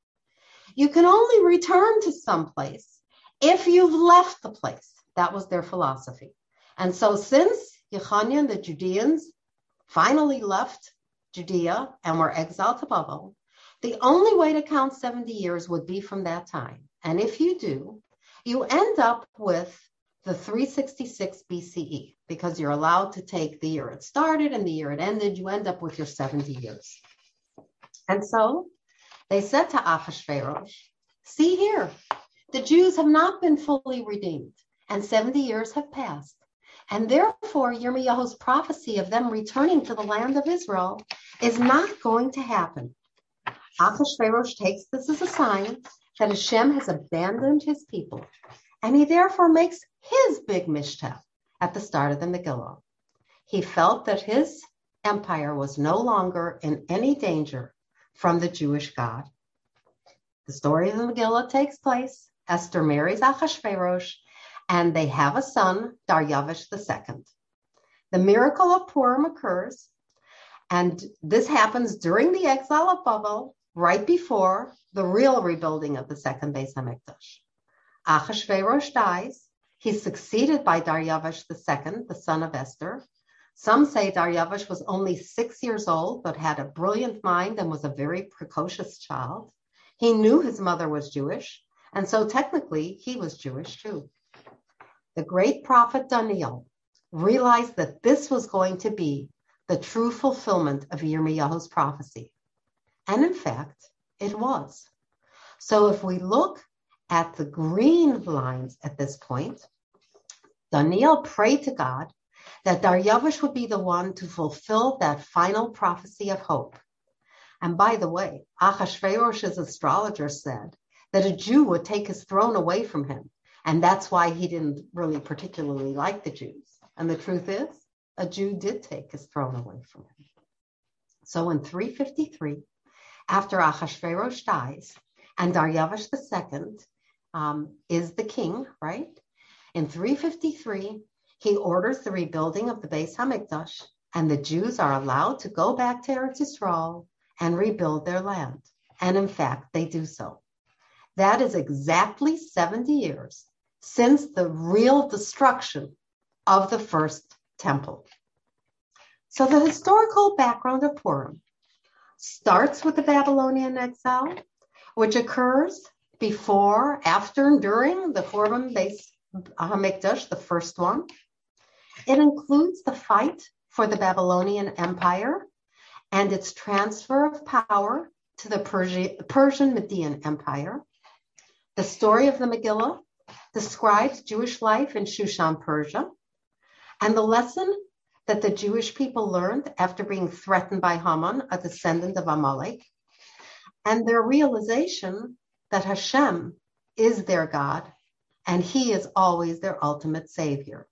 You can only return to some place if you've left the place. That was their philosophy. And so since Yechaniah and the Judeans finally left Judea and were exiled to Babel, the only way to count 70 years would be from that time. And if you do, you end up with the 366 BCE because you're allowed to take the year it started and the year it ended. You end up with your 70 years. And so they said to Achashverosh, see here, the Jews have not been fully redeemed and 70 years have passed. And therefore, Yirmiyahu's prophecy of them returning to the land of Israel is not going to happen. Achashverosh takes this as a sign that Hashem has abandoned his people, and he therefore makes his big mishteh at the start of the Megillah. He felt that his empire was no longer in any danger from the Jewish God. The story of the Megillah takes place. Esther marries Achashverosh, and they have a son, Daryavish II. The miracle of Purim occurs, and this happens during the exile of Babel, right before the real rebuilding of the second Beis Hamikdash. Achashverosh dies. He's succeeded by Daryavish II, the son of Esther. Some say Daryavish was only six years old, but had a brilliant mind and was a very precocious child. He knew his mother was Jewish, and so technically he was Jewish too. The great prophet Daniel realized that this was going to be the true fulfillment of Yirmiyahu's prophecy. And in fact, it was. So if we look at the green lines at this point, Daniel prayed to God that Daryavish would be the one to fulfill that final prophecy of hope. And by the way, Achashverosh's astrologer said that a Jew would take his throne away from him. And that's why he didn't really particularly like the Jews. And the truth is, a Jew did take his throne away from him. So in 353, after Achashverosh dies, and Daryavish II um, is the king, right? In 353, he orders the rebuilding of the Beis Hamikdash, and the Jews are allowed to go back to Eretz Yisrael and rebuild their land. And in fact, they do so. That is exactly 70 years since the real destruction of the first temple. So the historical background of Purim starts with the Babylonian exile, which occurs before, after, and during the Churban Beis Hamikdash, the first one. It includes the fight for the Babylonian Empire and its transfer of power to the Persian Median Empire. The story of the Megillah describes Jewish life in Shushan, Persia, and the lesson that the Jewish people learned after being threatened by Haman, a descendant of Amalek, and their realization that Hashem is their God and he is always their ultimate savior.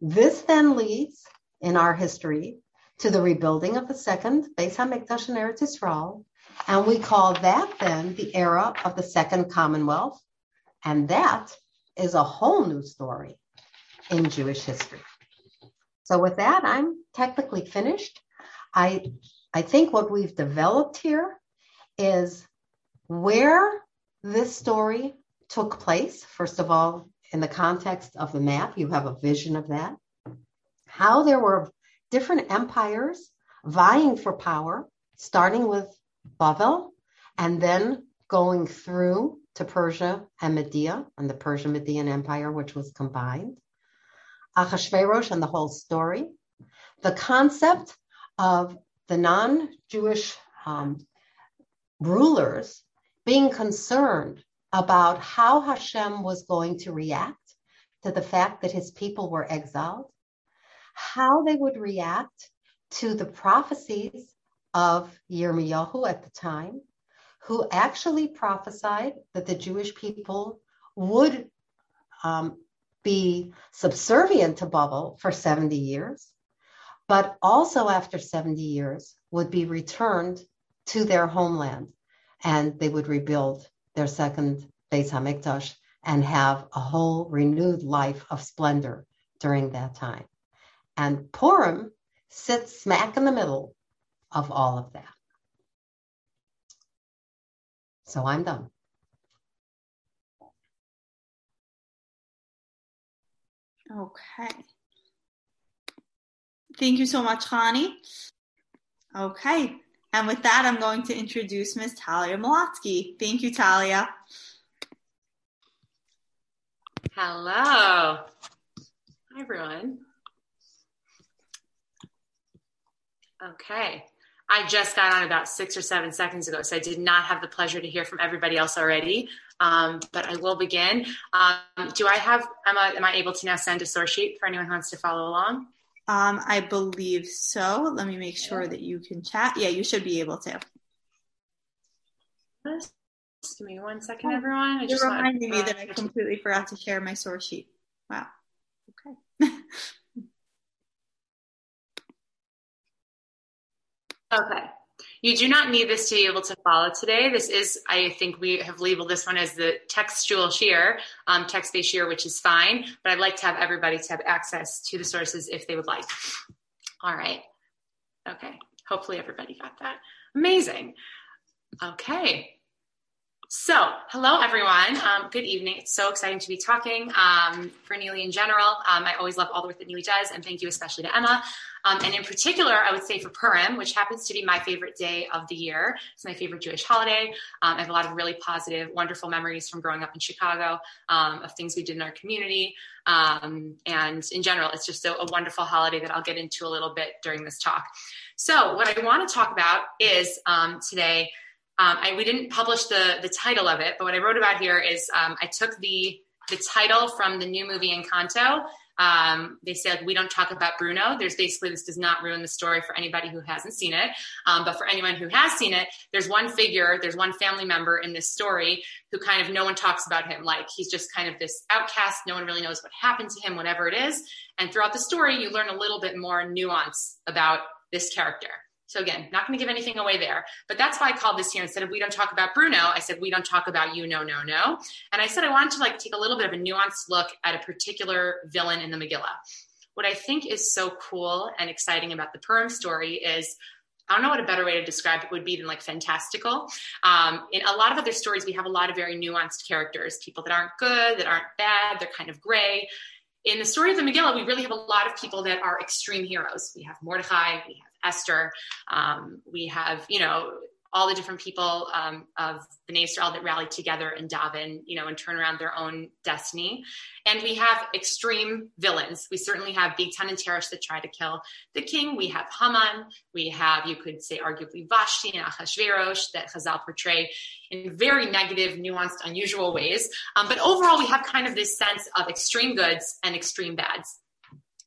This then leads in our history to the rebuilding of the second Beis HaMikdash in Eretz Yisrael, and we call that then the era of the Second Commonwealth, and that is a whole new story in Jewish history. So with that, I'm technically finished. I I think what we've developed here is where this story took place. First of all, in the context of the map, you have a vision of that. How there were different empires vying for power, starting with Bavel and then going through to Persia and Media and the Persian Median Empire, which was combined. Achashverosh and the whole story. The concept of the non Jewish um, rulers being concerned about how Hashem was going to react to the fact that his people were exiled, how they would react to the prophecies of Yirmiyahu at the time, who actually prophesied that the Jewish people would um, be subservient to Babel for 70 years, but also after 70 years would be returned to their homeland and they would rebuild their second Beis Hamikdash and have a whole renewed life of splendor during that time. And Purim sits smack in the middle of all of that. So I'm done. Okay. Thank you so much, Chani. Okay. And with that, I'm going to introduce Ms. Talia Molotsky. Thank you, Talia. Hello. Hi, everyone. Okay. I just got on about six or seven seconds ago, so I did not have the pleasure to hear from everybody else already. Um, but I will begin. Um, do I have, am I, am I able to now send a source sheet for anyone who wants to follow along? Um, I believe so. Let me make sure that you can chat. Yeah, you should be able to. Just give me one second, everyone. I just reminding me that I completely forgot to share my source sheet. Wow. Okay. [laughs] Okay. You do not need this to be able to follow today. This is, I think we have labeled this one as the textual shiur, um, text-based shiur, which is fine, but I'd like to have everybody to have access to the sources if they would like. All right. Okay. Hopefully everybody got that. Amazing. Okay. So, hello everyone. Um, good evening. It's so exciting to be talking um, for NILI in general. Um, I always love all the work that NILI does, and thank you especially to Emma. Um, and in particular, I would say for Purim, which happens to be my favorite day of the year. It's my favorite Jewish holiday. Um, I have a lot of really positive, wonderful memories from growing up in Chicago um, of things we did in our community. and in general, it's just a, a wonderful holiday that I'll get into a little bit during this talk. So, what I want to talk about is today Um, I, we didn't publish the the title of it, but what I wrote about here is um, I took the the title from the new movie Encanto. Um, they said we don't talk about Bruno. There's basically this does not ruin the story for anybody who hasn't seen it, um, but for anyone who has seen it, there's one figure, there's one family member in this story who kind of no one talks about him. Like he's just kind of this outcast. No one really knows what happened to him, whatever it is. And throughout the story, you learn a little bit more nuance about this character. So again, not going to give anything away there, but that's why I called this here instead of we don't talk about Bruno, I said we don't talk about you, no, no, no. And I said I wanted to like take a little bit of a nuanced look at a particular villain in the Megillah. What I think is so cool and exciting about the Purim story is I don't know what a better way to describe it would be than like fantastical. Um, in a lot of other stories, we have a lot of very nuanced characters, people that aren't good, that aren't bad, they're kind of gray. In the story of the Megillah, we really have a lot of people that are extreme heroes. We have Mordechai, we have Esther. Um, we have, you know, all the different people um, of Bnei Israel that rally together and daven, you know, and turn around their own destiny. And we have extreme villains. We certainly have Bigtan and Teresh that try to kill the king. We have Haman. We have, you could say, arguably Vashti and Achashverosh that Chazal portray in very negative, nuanced, unusual ways. Um, but overall, we have kind of this sense of extreme goods and extreme bads.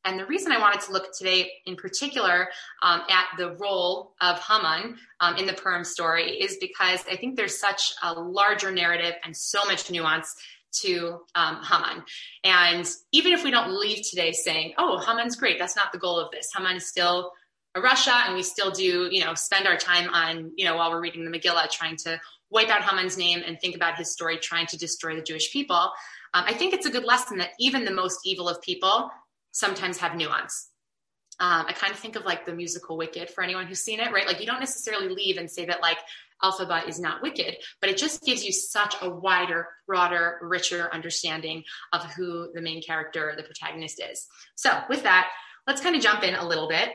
And the reason I wanted to look today in particular um, at the role of Haman um, in the Purim story is because I think there's such a larger narrative and so much nuance to um, Haman. And even if we don't leave today saying, oh, Haman's great, that's not the goal of this. Haman is still a rasha and we still do, you know, spend our time on, you know, while we're reading the Megillah trying to wipe out Haman's name and think about his story trying to destroy the Jewish people. Um, I think it's a good lesson that even the most evil of people sometimes have nuance. Um, I kind of think of like the musical Wicked for anyone who's seen it, right? Like you don't necessarily leave and say that like Elphaba is not wicked, but it just gives you such a wider, broader, richer understanding of who the main character, the protagonist is. So with that, let's kind of jump in a little bit.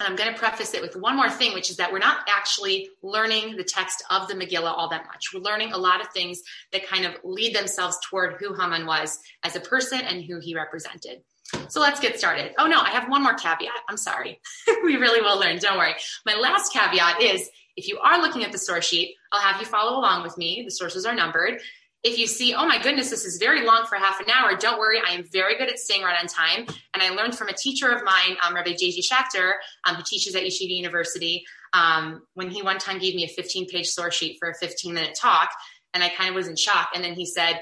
And I'm going to preface it with one more thing, which is that we're not actually learning the text of the Megillah all that much. We're learning a lot of things that kind of lead themselves toward who Haman was as a person and who he represented. So let's get started. Oh no, I have one more caveat. I'm sorry. [laughs] we really will learn. Don't worry. My last caveat is if you are looking at the source sheet, I'll have you follow along with me. The sources are numbered. If you see, oh my goodness, this is very long for half an hour, don't worry. I am very good at staying right on time. And I learned from a teacher of mine, um, Rabbi J.G. Schachter, um, who teaches at Yeshiva University, um, when he one time gave me a 15 page source sheet for a 15 minute talk. And I kind of was in shock. And then he said,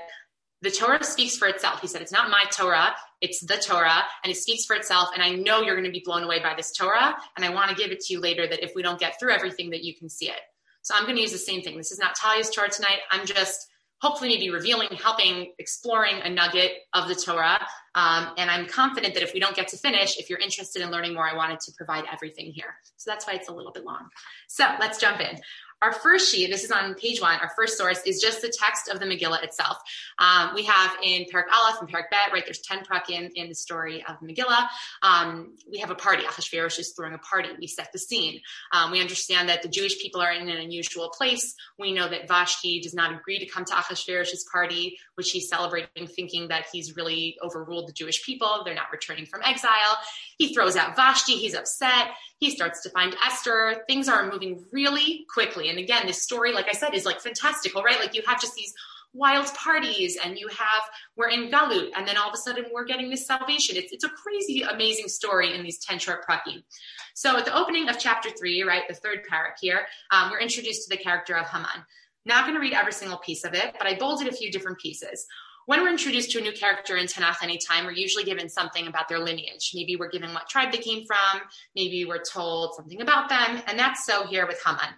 the Torah speaks for itself. He said, It's not my Torah, it's the Torah, and it speaks for itself. And I know you're going to be blown away by this Torah. And I want to give it to you later that if we don't get through everything, that you can see it. So I'm going to use the same thing. This is not Talia's Torah tonight. I'm just hopefully maybe revealing, helping, exploring a nugget of the Torah. Um, and I'm confident that if we don't get to finish, if you're interested in learning more, I wanted to provide everything here. So that's why it's a little bit long. So let's jump in. Our first sheet, this is on page one, our first source is just the text of the Megillah itself. Um, we have in Parak Aleph and Parak Bet, right, there's 10 prakim in the story of Megillah. Um, we have a party. Achashverosh is throwing a party. We set the scene. Um, we understand that the Jewish people are in an unusual place. We know that Vashti does not agree to come to Achashverosh's party, which he's celebrating, thinking that he's really overruled the Jewish people. They're not returning from exile. He throws out Vashti. He's upset. He starts to find Esther. Things are moving really quickly. And again, this story, like I said, is like fantastical, right? Like you have just these wild parties and you have we're in galut and then all of a sudden we're getting this salvation it's, it's a crazy amazing story in these 10 short prakim so at the opening of chapter 3 right the third parak here um, we're introduced to the character of haman not going to read every single piece of it but i bolded a few different pieces when we're introduced to a new character in Tanakh anytime, we're usually given something about their lineage. Maybe we're given what tribe they came from. Maybe we're told something about them. And that's so here with Haman.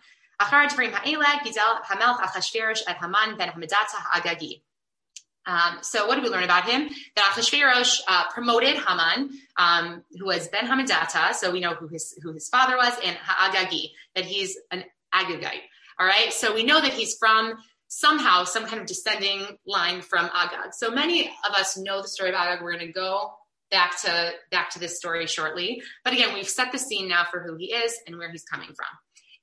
Um, so what do we learn about him? That Achashverosh uh, promoted Haman, um, who was Ben Hamedata, so we know who his who his father was, and Ha'agagi, that he's an Agagite. All right, so we know that he's from somehow some kind of descending line from Agag. So many of us know the story of Agag. We're going to go back to back to this story shortly. But again, we've set the scene now for who he is and where he's coming from.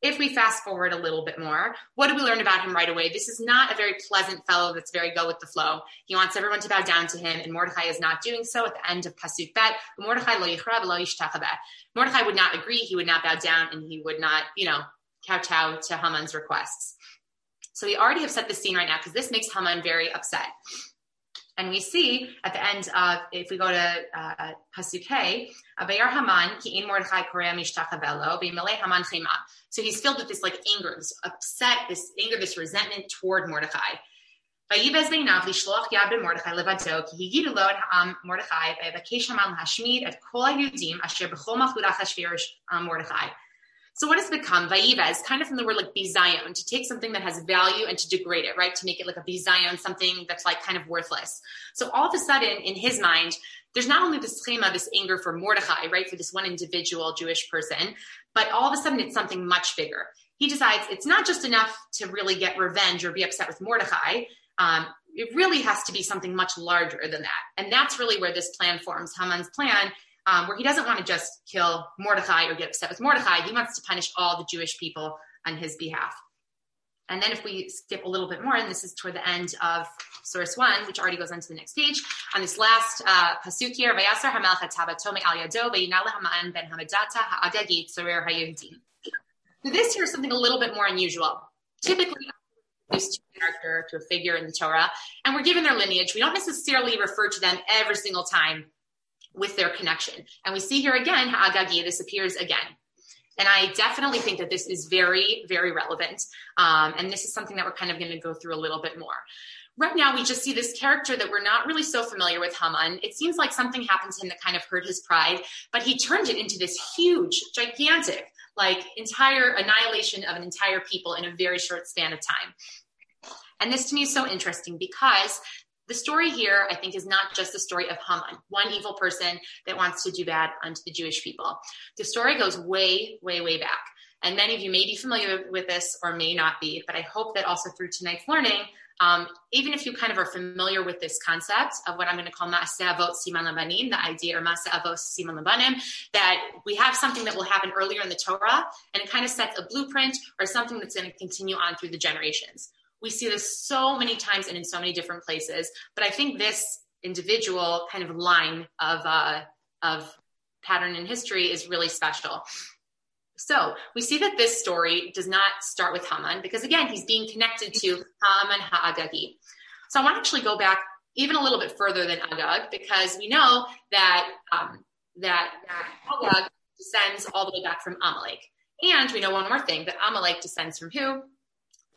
If we fast forward a little bit more, what do we learn about him right away? This is not a very pleasant fellow that's very go with the flow. He wants everyone to bow down to him, and Mordechai is not doing so at the end of Pasuk Bet. Mordechai lo yichrab lo Mordechai would not agree, he would not bow down, and he would not, you know, kowtow to Haman's requests. So we already have set the scene right now because this makes Haman very upset. And we see at the end of, if we go to uh, Pasuk K, Haman ki in Mordechai korea mishtachavelo Haman chema. So he's filled with this like anger, this upset, this anger, this resentment toward Mordechai. Vayibez beinav lishloch yad ben Mordechai levado ki higid lo et ha'am Mordechai ve'evakesh Haman lahashmid et kol hayudim asher b'chol machludah um, Mordechai. So what has become? Vaiva is kind of from the word like bizayon, to take something that has value and to degrade it, right? To make it like a bizayon, something that's like kind of worthless. So all of a sudden, in his mind, there's not only this chema, this anger for Mordechai, right, for this one individual Jewish person, but all of a sudden it's something much bigger. He decides it's not just enough to really get revenge or be upset with Mordechai. Um, it really has to be something much larger than that. And that's really where this plan forms. Haman's plan um, where he doesn't want to just kill Mordecai or get upset with Mordecai. He wants to punish all the Jewish people on his behalf. And then if we skip a little bit more, and this is toward the end of source one, which already goes on to the next page, on this last uh, pasuk here, Vayasar Hamelch Tabatome Al Yado Haman Ben Hamadata Ha'agagit Sorer HaYehudim. So this here is something a little bit more unusual. Typically, used to a character, to a figure in the Torah, and we're given their lineage. We don't necessarily refer to them every single time with their connection. And we see here again, Agagi, this appears again. And I definitely think that this is very, very relevant. Um, and this is something that we're kind of going to go through a little bit more. Right now, we just see this character that we're not really so familiar with, Haman. It seems like something happened to him that kind of hurt his pride, but he turned it into this huge, gigantic, like entire annihilation of an entire people in a very short span of time. And this to me is so interesting because the story here, I think, is not just the story of Haman, one evil person that wants to do bad unto the Jewish people. The story goes way, way, way back. And many of you may be familiar with this or may not be, but I hope that also through tonight's learning, um, even if you kind of are familiar with this concept of what I'm going to call Maaseh Avot Siman Labanim, the idea, or Maaseh Avot Siman Labanim, that we have something that will happen earlier in the Torah, and it kind of sets a blueprint or something that's going to continue on through the generations. We see this so many times and in so many different places. But I think this individual kind of line of uh, of pattern in history is really special. So we see that this story does not start with Haman because again, he's being connected to Haman Ha'agagi. So I want to actually go back even a little bit further than Agag because we know that um, that, that Agag descends all the way back from Amalek. And we know one more thing that Amalek descends from who?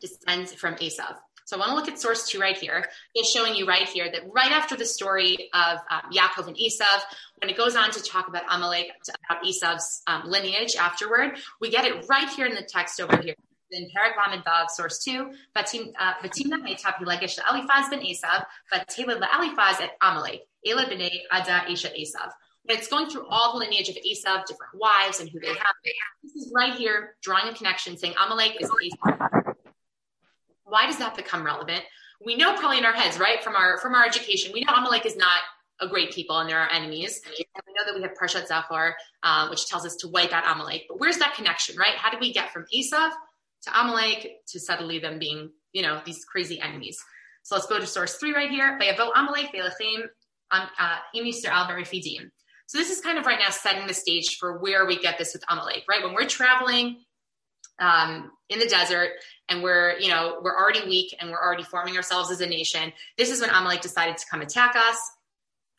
Descends from Esav. So I want to look at source two right here. It's showing you right here that right after the story of um, Yaakov and Esav, when it goes on to talk about Amalek, about Esav's um, lineage afterward, we get it right here in the text over here. In Parak Lamed Vav, source two, Batimna Meitap Hilegesh Alifaz ben Esav, Batela Alifaz at Amalek, Ela b'nei Ada Esha Esav. But it's going through all the lineage of Esav, different wives, and who they have. This is right here drawing a connection, saying Amalek is Esav why does that become relevant? We know probably in our heads, right, from our from our education, we know Amalek is not a great people and there are our enemies. And we know that we have Parshat Zachor, um, which tells us to wipe out Amalek. But where's that connection, right? How do we get from Esav to Amalek to suddenly them being, you know, these crazy enemies? So let's go to source three right here. Um, uh, So this is kind of right now setting the stage for where we get this with Amalek, right? When we're traveling um, in the desert and we're you know we're already weak and we're already forming ourselves as a nation. This is when amalek decided to come attack us.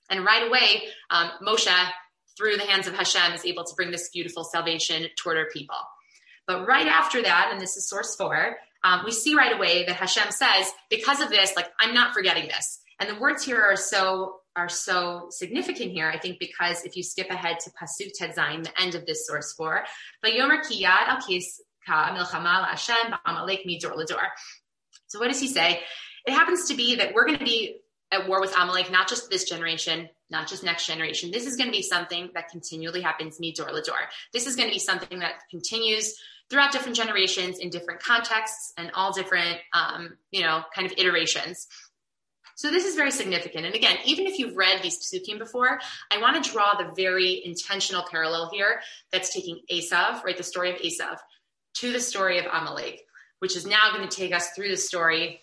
And right away um, moshe through the hands of hashem is able to bring this beautiful salvation toward our people. But right after that and this is source four um, we see right away that hashem says because of this like i'm not forgetting this. And the words here are so are so significant here, I think, because if you skip ahead to Pasuk Tedzain, the end of this source four, Vayomer Kiyad al so what does he say? It happens to be that we're going to be at war with Amalek, not just this generation, not just next generation. This is going to be something that continually happens midor lador. This is going to be something that continues throughout different generations in different contexts and all different, um, you know, kind of iterations. So this is very significant. And again, even if you've read these psukim before, I want to draw the very intentional parallel here that's taking Esav, right? The story of Esav to the story of Amalek, which is now going to take us through the story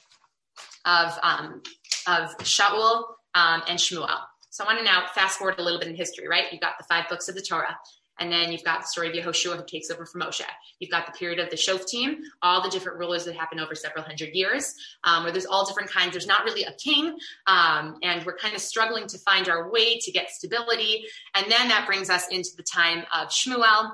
of, um, of Shaul um, and Shmuel. So I want to now fast forward a little bit in history, right? You've got the five books of the Torah. And then you've got the story of Yehoshua who takes over from Moshe. You've got the period of the Shoftim, all the different rulers that happen over several hundred years, um, where there's all different kinds. There's not really a king, um, and we're kind of struggling to find our way to get stability. And then that brings us into the time of Shmuel,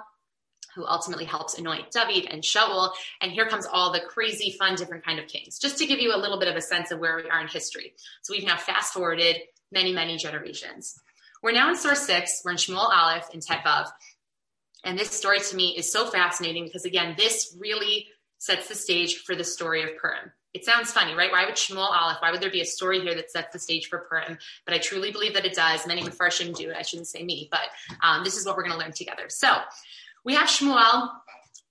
who ultimately helps anoint David and Shaul. And here comes all the crazy, fun, different kind of kings, just to give you a little bit of a sense of where we are in history. So we've now fast forwarded many, many generations. We're now in source six. We're in Shmuel Aleph in Tetvav. And this story to me is so fascinating because, again, this really sets the stage for the story of Purim. It sounds funny, right? Why would Shmuel Aleph, why would there be a story here that sets the stage for Purim? But I truly believe that it does. Many Mepharshim do it. I shouldn't say me, but um, this is what we're going to learn together. So we have Shmuel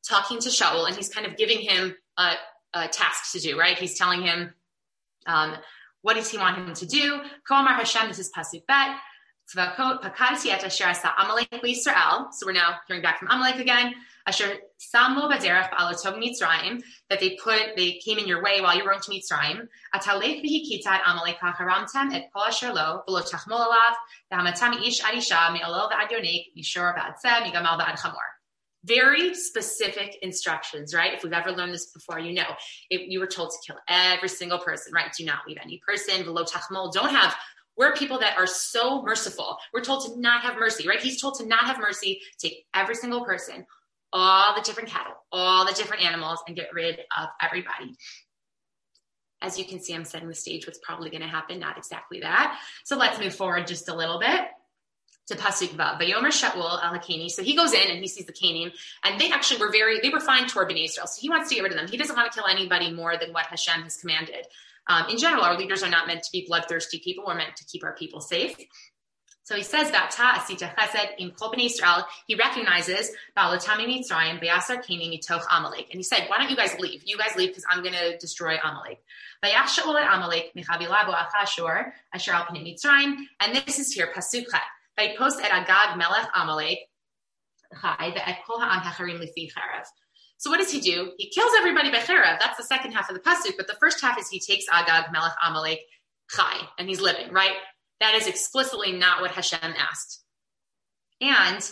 talking to Shaul, and he's kind of giving him a, a task to do, right? He's telling him, um, what does he want him to do? Koamar Hashem, this is Pasuk Bet. So we're now hearing back from Amalek again. That they put, they came in your way while you were going to Mitzrayim. Atalech v'hikita Amalek. Very specific instructions, right? If we've ever learned this before, you know, if you were told to kill every single person, right? Do not leave any person. V'lo tachmol, don't have we're people that are so merciful. We're told to not have mercy, right? He's told to not have mercy, take every single person, all the different cattle, all the different animals, and get rid of everybody. As you can see, I'm setting the stage what's probably going to happen, not exactly that. So let's move forward just a little bit to Pasuk Vav. Vayomer Shaul al. So he goes in and he sees the Canaan, and they actually were very, they were fine toward Bnei Israel. So he wants to get rid of them. He doesn't want to kill anybody more than what Hashem has commanded. Um, in general, our leaders are not meant to be bloodthirsty people. We're meant to keep our people safe. So he says that ta asita chesed im kol Israel. He recognizes ba'alotami mitzrayim be'asar keni mitoch Amalek, and he said, "Why don't you guys leave? You guys leave because I'm going to destroy Amalek." Vayach shaul Amalek michavilabo achashur asher al mitzrayim, and this is here pasukha. Vaypost et agag melech Amalek. So what does he do? He kills everybody by Cherev. That's the second half of the pasuk. But the first half is he takes Agag, Melech Amalek, Chai, and he's living, right? That is explicitly not what Hashem asked. And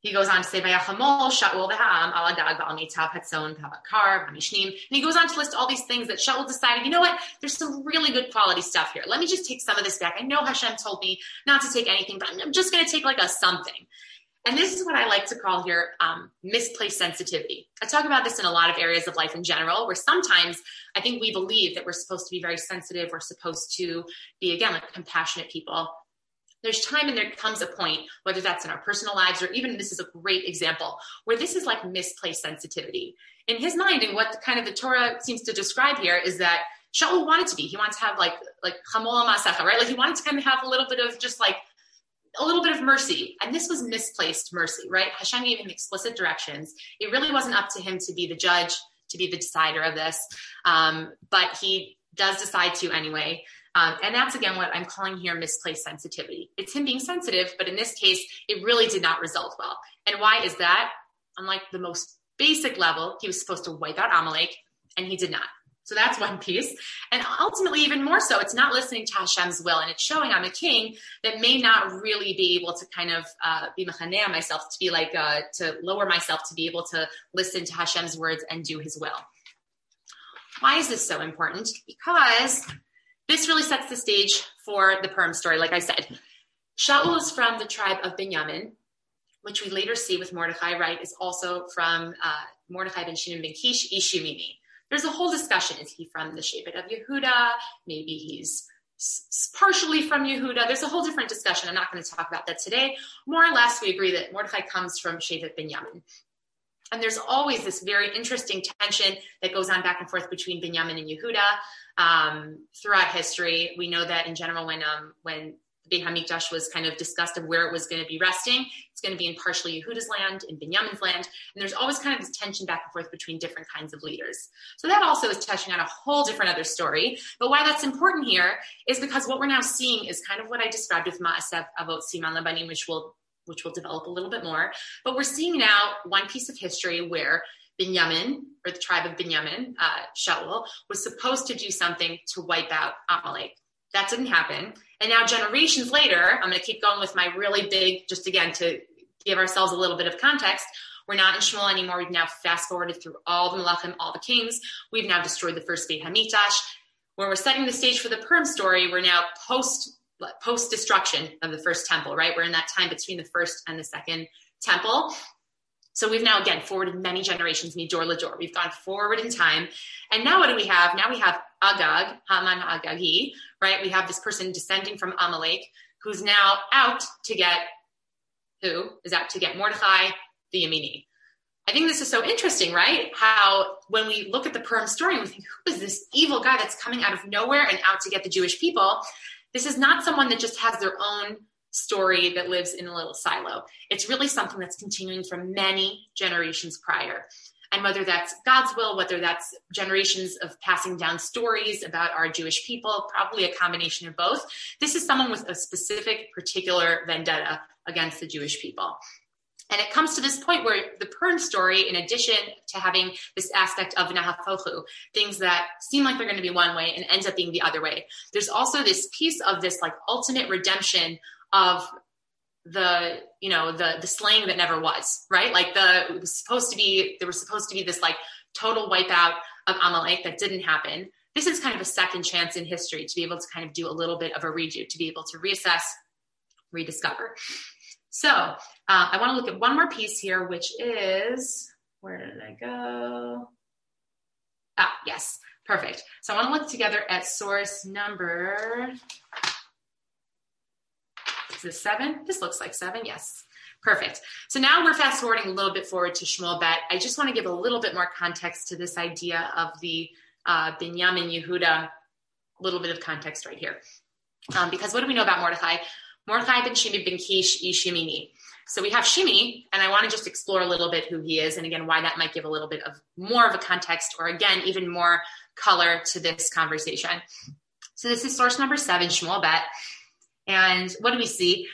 he goes on to say, Shaul v'ha'am, al Agag, v'al hatzon, v'mishnim. And he goes on to list all these things that Shaul decided, you know what? There's some really good quality stuff here. Let me just take some of this back. I know Hashem told me not to take anything, but I'm just going to take like a something. And this is what I like to call here um, misplaced sensitivity. I talk about this in a lot of areas of life in general, where sometimes I think we believe that we're supposed to be very sensitive, we're supposed to be, again, like compassionate people. There's time and there comes a point, whether that's in our personal lives or even this is a great example, where this is like misplaced sensitivity. In his mind, and what kind of the Torah seems to describe here is that Shaul wanted to be. He wants to have like like chamol masacha, right? Like he wanted to kind of have a little bit of just like a little bit of mercy. And this was misplaced mercy, right? Hashem gave him explicit directions. It really wasn't up to him to be the judge, to be the decider of this. Um, but he does decide to anyway. Um, and that's again what I'm calling here misplaced sensitivity. It's him being sensitive, but in this case, it really did not result well. And why is that? On like the most basic level, he was supposed to wipe out Amalek, and he did not. So that's one piece. And ultimately, even more so, it's not listening to Hashem's will. And it's showing I'm a king that may not really be able to kind of uh, be mechanea myself, to be like, uh, to lower myself, to be able to listen to Hashem's words and do his will. Why is this so important? Because this really sets the stage for the Purim story. Like I said, Shaul is from the tribe of Binyamin, which we later see with Mordechai, right, is also from uh, Mordechai ben Shimon ben Kish, Ishimini there's a whole discussion. Is he from the Shevet of Yehuda? Maybe he's partially from Yehuda. There's a whole different discussion. I'm not going to talk about that today. More or less, we agree that Mordechai comes from Shevet Binyamin. And there's always this very interesting tension that goes on back and forth between Binyamin and Yehuda um, throughout history. We know that in general, when um, when Beit Hamikdash was kind of discussed of where it was going to be resting. It's going to be in partially Yehuda's land, in Binyamin's land, and there's always kind of this tension back and forth between different kinds of leaders. So that also is touching on a whole different other story. But why that's important here is because what we're now seeing is kind of what I described with Ma'aseh Avot Siman Labanim, which will which we'll develop a little bit more. But we're seeing now one piece of history where Binyamin, or the tribe of Binyamin, uh, Shaul, was supposed to do something to wipe out Amalek. That didn't happen. And now, generations later, I'm going to keep going with my really big, just again to give ourselves a little bit of context, we're not in Shmuel anymore. We've now fast forwarded through all the Malachim, all the kings. We've now destroyed the first Beit Hamikdash. When we're setting the stage for the Purim story, we're now post post destruction of the first temple, right? We're in that time between the first and the second temple. So we've now again forwarded many generations, Midor Lador. We've gone forward in time. And now what do we have? Now we have Agag, Haman Agagi, right? We have this person descending from Amalek who's now out to get who is out to get Mordechai the Yemeni. I think this is so interesting, right? How when we look at the Purim story, we think, who is this evil guy that's coming out of nowhere and out to get the Jewish people? This is not someone that just has their own story that lives in a little silo. It's really something that's continuing from many generations prior. And whether that's God's will, whether that's generations of passing down stories about our Jewish people, probably a combination of both, this is someone with a specific, particular vendetta against the Jewish people. And it comes to this point where the Purim story, in addition to having this aspect of Nahafochu, things that seem like they're going to be one way and ends up being the other way, there's also this piece of this like ultimate redemption of the you know the the slaying that never was right? Like the it was supposed to be there was supposed to be this like total wipeout of amalek that didn't happen. This is kind of a second chance in history to be able to kind of do a little bit of a redo to be able to reassess rediscover so uh, I want to look at one more piece here, which is where did I go? Ah, yes, perfect. So I want to look together at source number. Is this seven? This looks like seven. Yes. Perfect. So now we're fast forwarding a little bit forward to Shmuel Bet. I just want to give a little bit more context to this idea of the uh, Binyamin Yehuda, a little bit of context right here. Um, because what do we know about Mordechai? Mordechai ben Shimi ben Kish Ishimini. So we have Shimi, and I want to just explore a little bit who he is, and again, why that might give a little bit of more of a context, or again, even more color to this conversation. So this is source number seven, Shmuel Bet. And what do we see?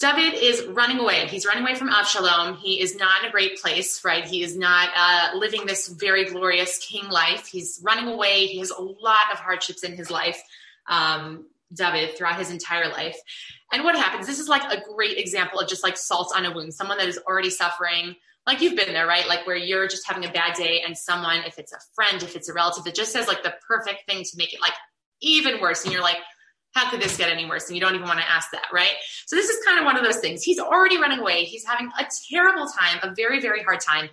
David is running away. He's running away from Avshalom. He is not in a great place, right? He is not uh, living this very glorious king life. He's running away. He has a lot of hardships in his life. Um, David throughout his entire life. And what happens? This is like a great example of just like salt on a wound, someone that is already suffering. Like you've been there, right? Like where you're just having a bad day and someone, if it's a friend, if it's a relative, that just says like the perfect thing to make it like even worse. And you're like, how could this get any worse? And you don't even want to ask that, right? So this is kind of one of those things. He's already running away. He's having a terrible time, a very, very hard time.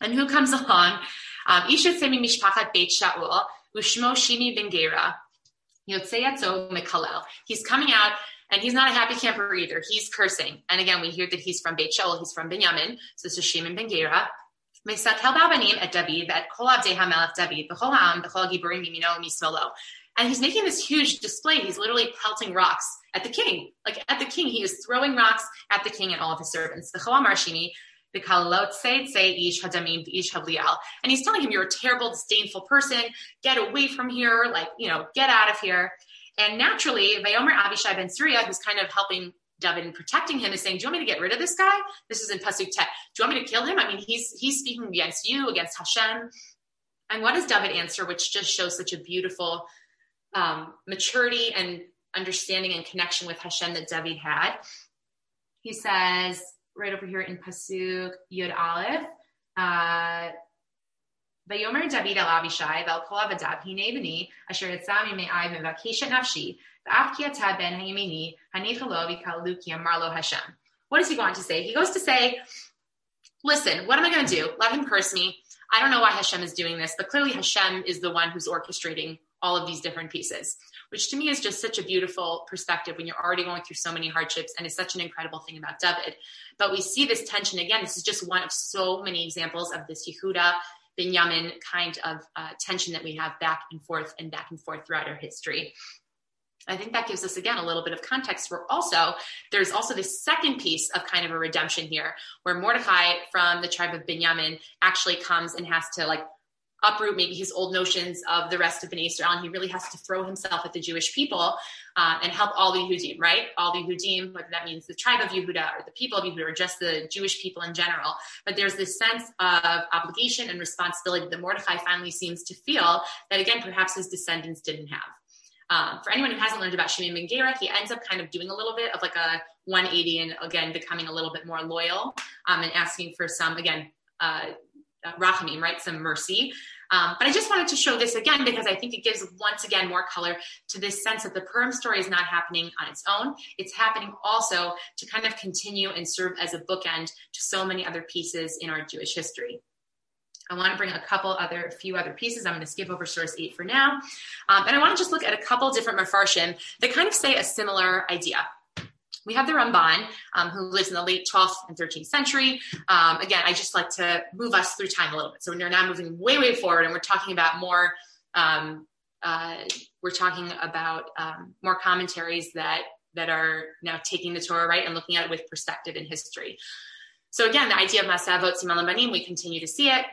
And who comes [laughs] along? Um, Isha Semi Mishpachat Beit Shaul, Ushmo Shimi Ben Gera, Mekalel. He's coming out and he's not a happy camper either. He's cursing. And again, we hear that he's from Beit Shaul, he's from Benjamin. So this is Shimon ben Gera. And he's making this huge display. He's literally pelting rocks at the king. Like at the king, he is throwing rocks at the king and all of his servants. The and he's telling him, You're a terrible, disdainful person. Get away from here. Like, you know, get out of here. And naturally, Vayomer Avishai ben Surya, who's kind of helping David and protecting him, is saying, Do you want me to get rid of this guy? This is in Pasuk Tet. Do you want me to kill him? I mean, he's he's speaking against you, against Hashem. And what does David answer, which just shows such a beautiful um, maturity and understanding and connection with Hashem that David had? He says, right over here in Pasuk Yud Aleph. Uh, Vayomer David el Avishai vel kol avadav hine b'ni asher yitzah mimei mevakeshet nafshi v'af ki ben hayimini hanichalo ki amarlo Hashem. What is he going to say? He goes to say, listen, what am I going to do? Let him curse me. I don't know why Hashem is doing this, but clearly Hashem is the one who's orchestrating all of these different pieces which to me is just such a beautiful perspective when you're already going through so many hardships and it's such an incredible thing about David. But we see this tension again. This is just one of so many examples of this Yehuda Binyamin kind of uh, tension that we have back and forth and back and forth throughout our history. I think that gives us again a little bit of context where also there's also this second piece of kind of a redemption here where Mordecai from the tribe of Binyamin actually comes and has to like uproot maybe his old notions of the rest of Bnei Israel, he really has to throw himself at the Jewish people uh, and help all the Yehudim, right? All the Yehudim, whether that means the tribe of Yehuda or the people of Yehuda or just the Jewish people in general. But there's this sense of obligation and responsibility that Mordecai finally seems to feel that, again, perhaps his descendants didn't have. um, for anyone who hasn't learned about Shimon Ben Gera, he ends up kind of doing a little bit of like a 180 and again becoming a little bit more loyal um, and asking for some again uh, uh, rachamim, right, some mercy. Um, but I just wanted to show this again because I think it gives once again more color to this sense that the Purim story is not happening on its own. It's happening also to kind of continue and serve as a bookend to so many other pieces in our Jewish history. I want to bring a couple other, few other pieces. I'm going to skip over source eight for now. Um, and I want to just look at a couple different mafarshim that kind of say a similar idea. We have the Ramban, um, who lives in the late 12th and 13th century. Um, again, I just like to move us through time a little bit. So we're now moving way, way forward, and we're talking about more. Um, uh, we're talking about um, more commentaries that that are now taking the Torah right and looking at it with perspective in history. So again, the idea of Masavot Siman Banim, we continue to see it.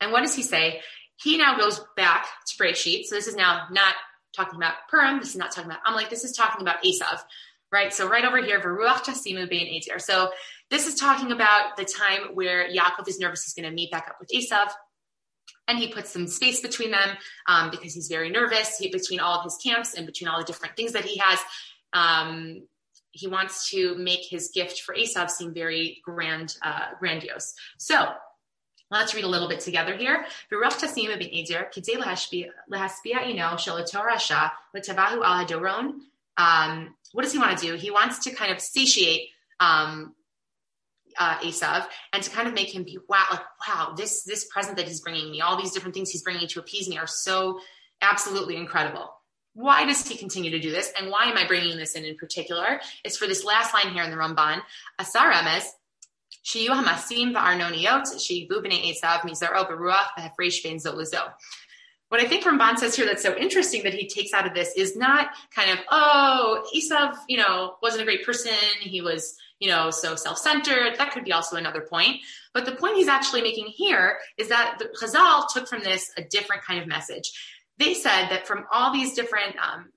And what does he say? He now goes back to Breshit. So this is now not talking about Purim. This is not talking about Amalek. This is talking about Esav, right? So right over here, Veruach Tasimu Bein Ezer. So this is talking about the time where Yaakov is nervous. He's going to meet back up with Esav. And he puts some space between them um, because he's very nervous he, between all of his camps and between all the different things that he has. Um, he wants to make his gift for Esav seem very grand, uh, grandiose. So Let's read a little bit together here um, what does he want to do? He wants to kind of satiate um, uh, and to kind of make him be wow, like wow, this this present that he's bringing me, all these different things he's bringing to appease me are so absolutely incredible. Why does he continue to do this, and why am I bringing this in in particular? It's for this last line here in the Ramban, Asar Emes. Shiyu hamasim va'arnoniot shibu b'nei esav mizaro beruach v'hefresh ben zoluzo. What I think Ramban says here that's so interesting that he takes out of this is not kind of, oh, Esav, you know, wasn't a great person. He was, you know, so self-centered. That could be also another point. But the point he's actually making here is that the Chazal took from this a different kind of message. They said that from all these different um,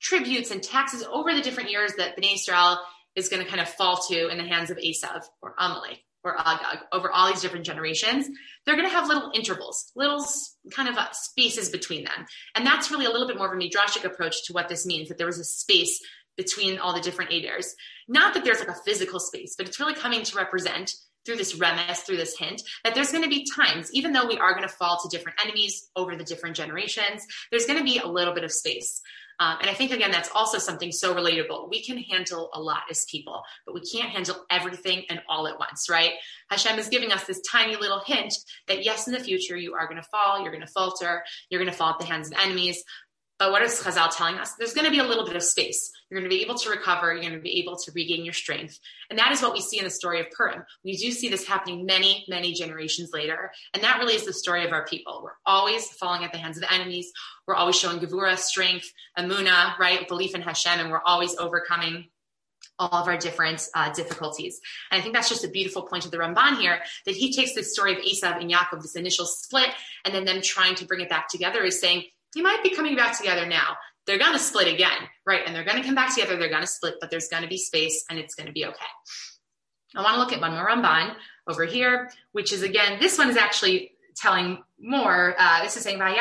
tributes and taxes over the different years that Bnei Israel is going to kind of fall to in the hands of Esav or Amalek or Agag over all these different generations, they're going to have little intervals, little kind of uh, spaces between them. And that's really a little bit more of a midrashic approach to what this means, that there was a space between all the different Aders. Not that there's like a physical space, but it's really coming to represent through this remes, through this hint, that there's going to be times, even though we are going to fall to different enemies over the different generations, there's going to be a little bit of space. Um, and I think, again, that's also something so relatable. We can handle a lot as people, but we can't handle everything and all at once, right? Hashem is giving us this tiny little hint that yes, in the future, you are going to fall, you're going to falter, you're going to fall at the hands of enemies. But what is Chazal telling us? There's going to be a little bit of space. You're going to be able to recover. You're going to be able to regain your strength. And that is what we see in the story of Purim. We do see this happening many, many generations later. And that really is the story of our people. We're always falling at the hands of the enemies. We're always showing Gevura, strength, Amuna, right? Belief in Hashem. And we're always overcoming all of our different uh, difficulties. And I think that's just a beautiful point of the Ramban here that he takes this story of Esav and Yaakov, this initial split, and then them trying to bring it back together is saying, you might be coming back together now. They're going to split again, right? And they're going to come back together. They're going to split, but there's going to be space and it's going to be okay. I want to look at one more Ramban over here, which is again, this one is actually telling more. Uh, this is saying, Why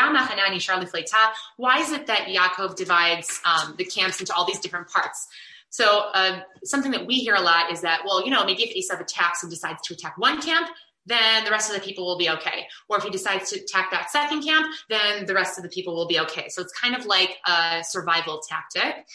is it that Yaakov divides um, the camps into all these different parts? So uh, something that we hear a lot is that, well, you know, maybe if Esav attacks and decides to attack one camp, then the rest of the people will be okay. Or if he decides to attack that second camp, then the rest of the people will be okay. So it's kind of like a survival tactic.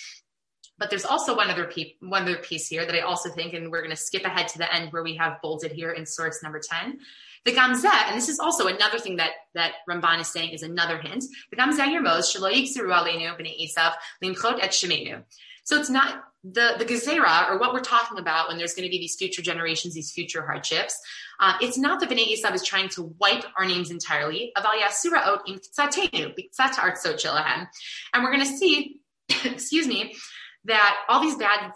But there's also one other piece, one other piece here that I also think, and we're going to skip ahead to the end where we have bolded here in source number 10. The gamzeh, and this is also another thing that, that Ramban is saying is another hint. The gamzeh yirmoz shelo yigziru aleinu b'nei Esav limchot et shemenu. So it's not the the gezerah or what we're talking about when there's going to be these future generations, these future hardships. Uh, it's not that Bnei Esav is trying to wipe our names entirely. And we're going to see, [coughs] excuse me, that all these bad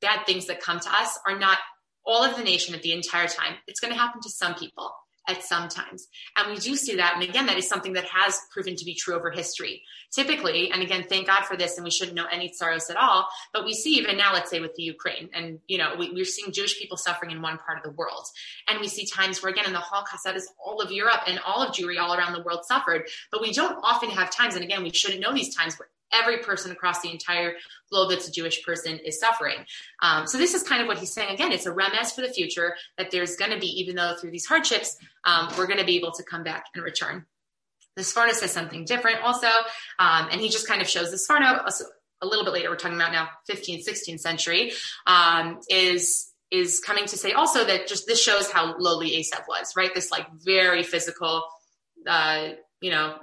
bad things that come to us are not all of the nation at the entire time. It's going to happen to some people at some times. And we do see that. And again, that is something that has proven to be true over history. Typically, and again, thank God for this, and we shouldn't know any sorrows at all, but we see even now, let's say with the Ukraine, and you know, we, are seeing Jewish people suffering in one part of the world. And we see times where again in the Holocaust, that is all of Europe and all of Jewry all around the world suffered. But we don't often have times, and again, we shouldn't know these times where every person across the entire globe that's a Jewish person is suffering. Um, so this is kind of what he's saying. Again, it's a remes for the future that there's going to be, even though through these hardships, um, we're going to be able to come back and return. The Sforno says something different also, um, and he just kind of shows the Sforno a little bit later. We're talking about now 15th, 16th century um, is is coming to say also that just this shows how lowly Esav was, right? This like very physical, uh, you know,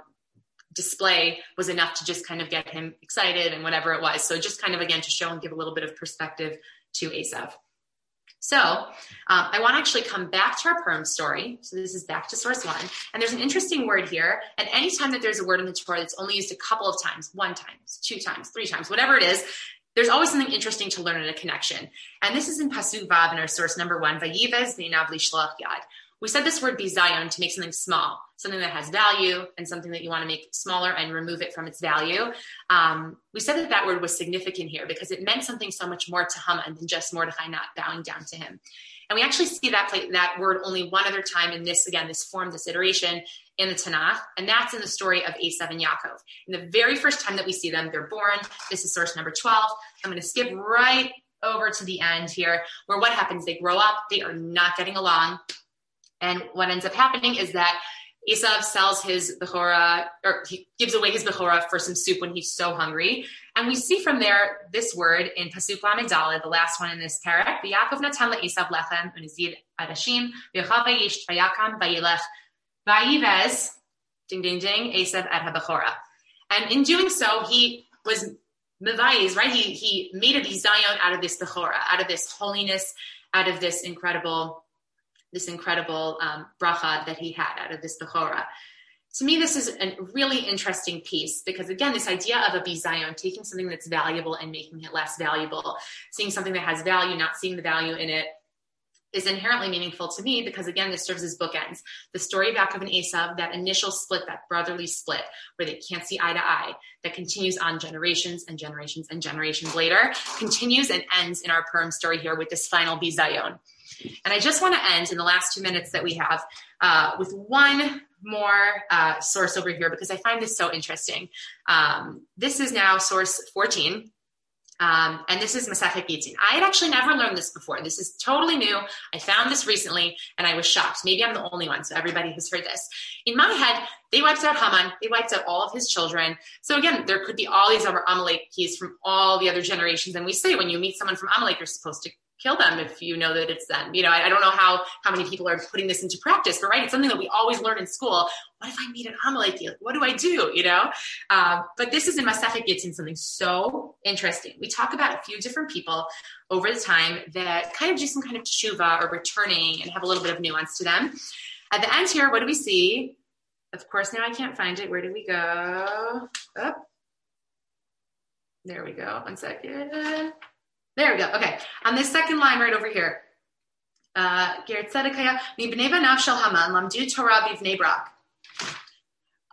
display was enough to just kind of get him excited and whatever it was. So just kind of again to show and give a little bit of perspective to Esav. So um, I want to actually come back to our Purim story. So this is back to source one. And there's an interesting word here. And anytime that there's a word in the Torah that's only used a couple of times, one times, two times, three times, whatever it is, there's always something interesting to learn in a connection. And this is in Pasuk Vav in our source number one, Vayivez Neinav Lishloach Yad. We said this word bizayon to make something small, something that has value and something that you want to make smaller and remove it from its value. Um, we said that that word was significant here because it meant something so much more to Haman than just Mordechai not bowing down to him. And we actually see that play, that word only one other time in this, again, this form, this iteration in the Tanakh, and that's in the story of Esav and Yaakov. In the very first time that we see them, they're born. This is source number 12. I'm going to skip right over to the end here, where what happens? They grow up, they are not getting along. And what ends up happening is that Esav sells his Bechora, or he gives away his Bechora for some soup when he's so hungry. And we see from there this word in Pasuk Lamedale, the last one in this parak, V'Yaakov natan le'Esav lechem u'nizid adashim v'yochav v'yish v'yakam v'yilech v'yivez, ding ding ding, Esav ad ha'Bechora. And in doing so, he was mevayis, right? He, he made a bizayon out of this Bechora, out of this holiness, out of this incredible this incredible um, bracha that he had out of this Bechora. To me, this is a really interesting piece because, again, this idea of a bizayon, taking something that's valuable and making it less valuable, seeing something that has value, not seeing the value in it, is inherently meaningful to me because again this serves as bookends the story back of an Esav that initial split that brotherly split where they can't see eye to eye that continues on generations and generations and generations later continues and ends in our Purim story here with this final bizayon and I just want to end in the last two minutes that we have uh, with one more uh, source over here because I find this so interesting. Um, this is now source 14. Um, and this is Masechet Gittin. I had actually never learned this before. This is totally new. I found this recently and I was shocked. Maybe I'm the only one, so everybody has heard this. In my head, they wiped out Haman. They wiped out all of his children. So again, there could be all these other Amalekis from all the other generations. And we say when you meet someone from Amalek, you're supposed to kill them if you know that it's them. You know, I, I, don't know how how many people are putting this into practice, but right, it's something that we always learn in school. What if I meet an Amaleki? What do I do? You know, uh, but this is in Masechet Gittin something so interesting. We talk about a few different people over the time that kind of do some kind of tshuva or returning and have a little bit of nuance to them. At the end here, what do we see? Of course, now I can't find it. Where do we go? Up. There we go. One second. There we go. Okay. On this second line right over here. Uh,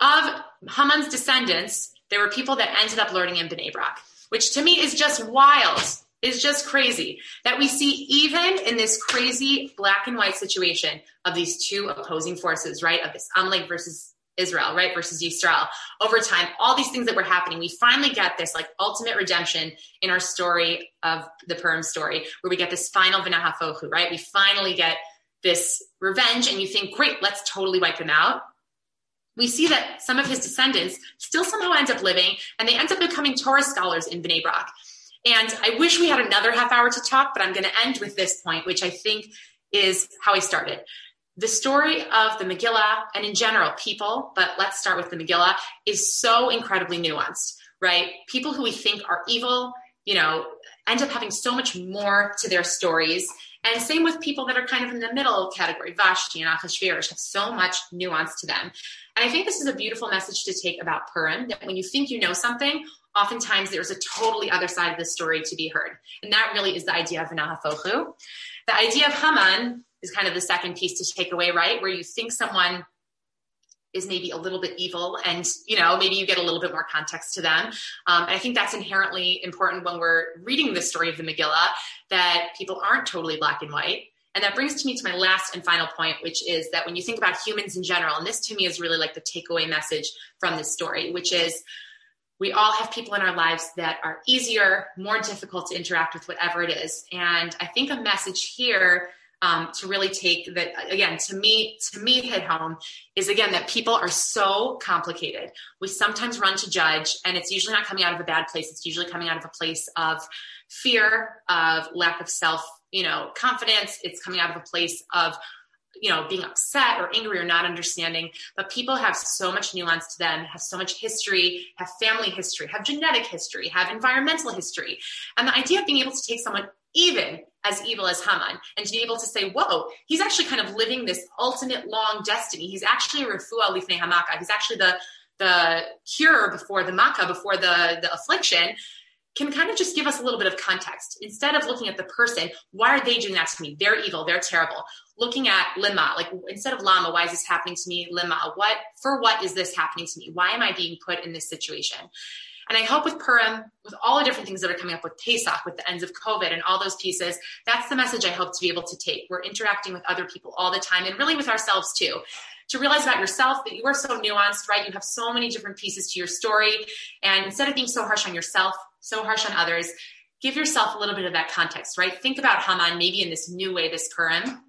of Haman's descendants, there were people that ended up learning in Bnei Brak, which to me is just wild, is just crazy. That we see even in this crazy black and white situation of these two opposing forces, right? Of this Amalek versus Israel, right, versus Yisrael. Over time, all these things that were happening, we finally get this like ultimate redemption in our story of the Purim story, where we get this final v'nahafochu, right? We finally get this revenge, and you think, great, let's totally wipe them out. We see that some of his descendants still somehow end up living, and they end up becoming Torah scholars in Bnei Brak. And I wish we had another half hour to talk, but I'm going to end with this point, which I think is how I started the story of the Megillah and in general people, but let's start with the Megillah, is so incredibly nuanced, right? People who we think are evil, you know, end up having so much more to their stories. And same with people that are kind of in the middle category, Vashti and Achashverosh have so much nuance to them. And I think this is a beautiful message to take about Purim, that when you think you know something, oftentimes there's a totally other side of the story to be heard. And that really is the idea of V'nahafochu. The idea of Haman is kind of the second piece to take away, right? Where you think someone is maybe a little bit evil and you know maybe you get a little bit more context to them um, and i think that's inherently important when we're reading the story of the megillah that people aren't totally black and white and that brings to me to my last and final point which is that when you think about humans in general and this to me is really like the takeaway message from this story which is we all have people in our lives that are easier, more difficult to interact with, whatever it is. And I think a message here um, to really take that again to me to me hit home is again that people are so complicated. We sometimes run to judge, and it's usually not coming out of a bad place. It's usually coming out of a place of fear, of lack of self, you know, confidence. It's coming out of a place of you know being upset or angry or not understanding but people have so much nuance to them have so much history have family history have genetic history have environmental history and the idea of being able to take someone even as evil as Haman and to be able to say, whoa, he's actually kind of living this ultimate long destiny. He's actually a refuah lifnei hamaka. He's actually the the cure before the makkah, before the, the affliction can kind of just give us a little bit of context. Instead of looking at the person, why are they doing that to me? They're evil, they're terrible. Looking at lima, like instead of lama, why is this happening to me? Lima, what for what is this happening to me? Why am I being put in this situation? And I hope with Purim, with all the different things that are coming up with Pesach, with the ends of COVID and all those pieces, that's the message I hope to be able to take. We're interacting with other people all the time and really with ourselves too to realize about yourself that you are so nuanced, right? You have so many different pieces to your story. And instead of being so harsh on yourself, so harsh on others, give yourself a little bit of that context, right? Think about Haman maybe in this new way, this Purim,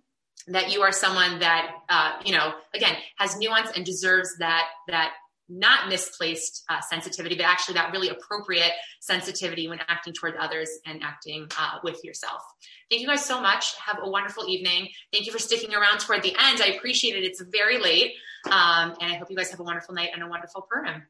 that you are someone that, uh, you know, again, has nuance and deserves that, that not misplaced uh, sensitivity, but actually that really appropriate sensitivity when acting toward others and acting uh, with yourself. Thank you guys so much. Have a wonderful evening. Thank you for sticking around toward the end. I appreciate it. It's very late. Um, and I hope you guys have a wonderful night and a wonderful Purim.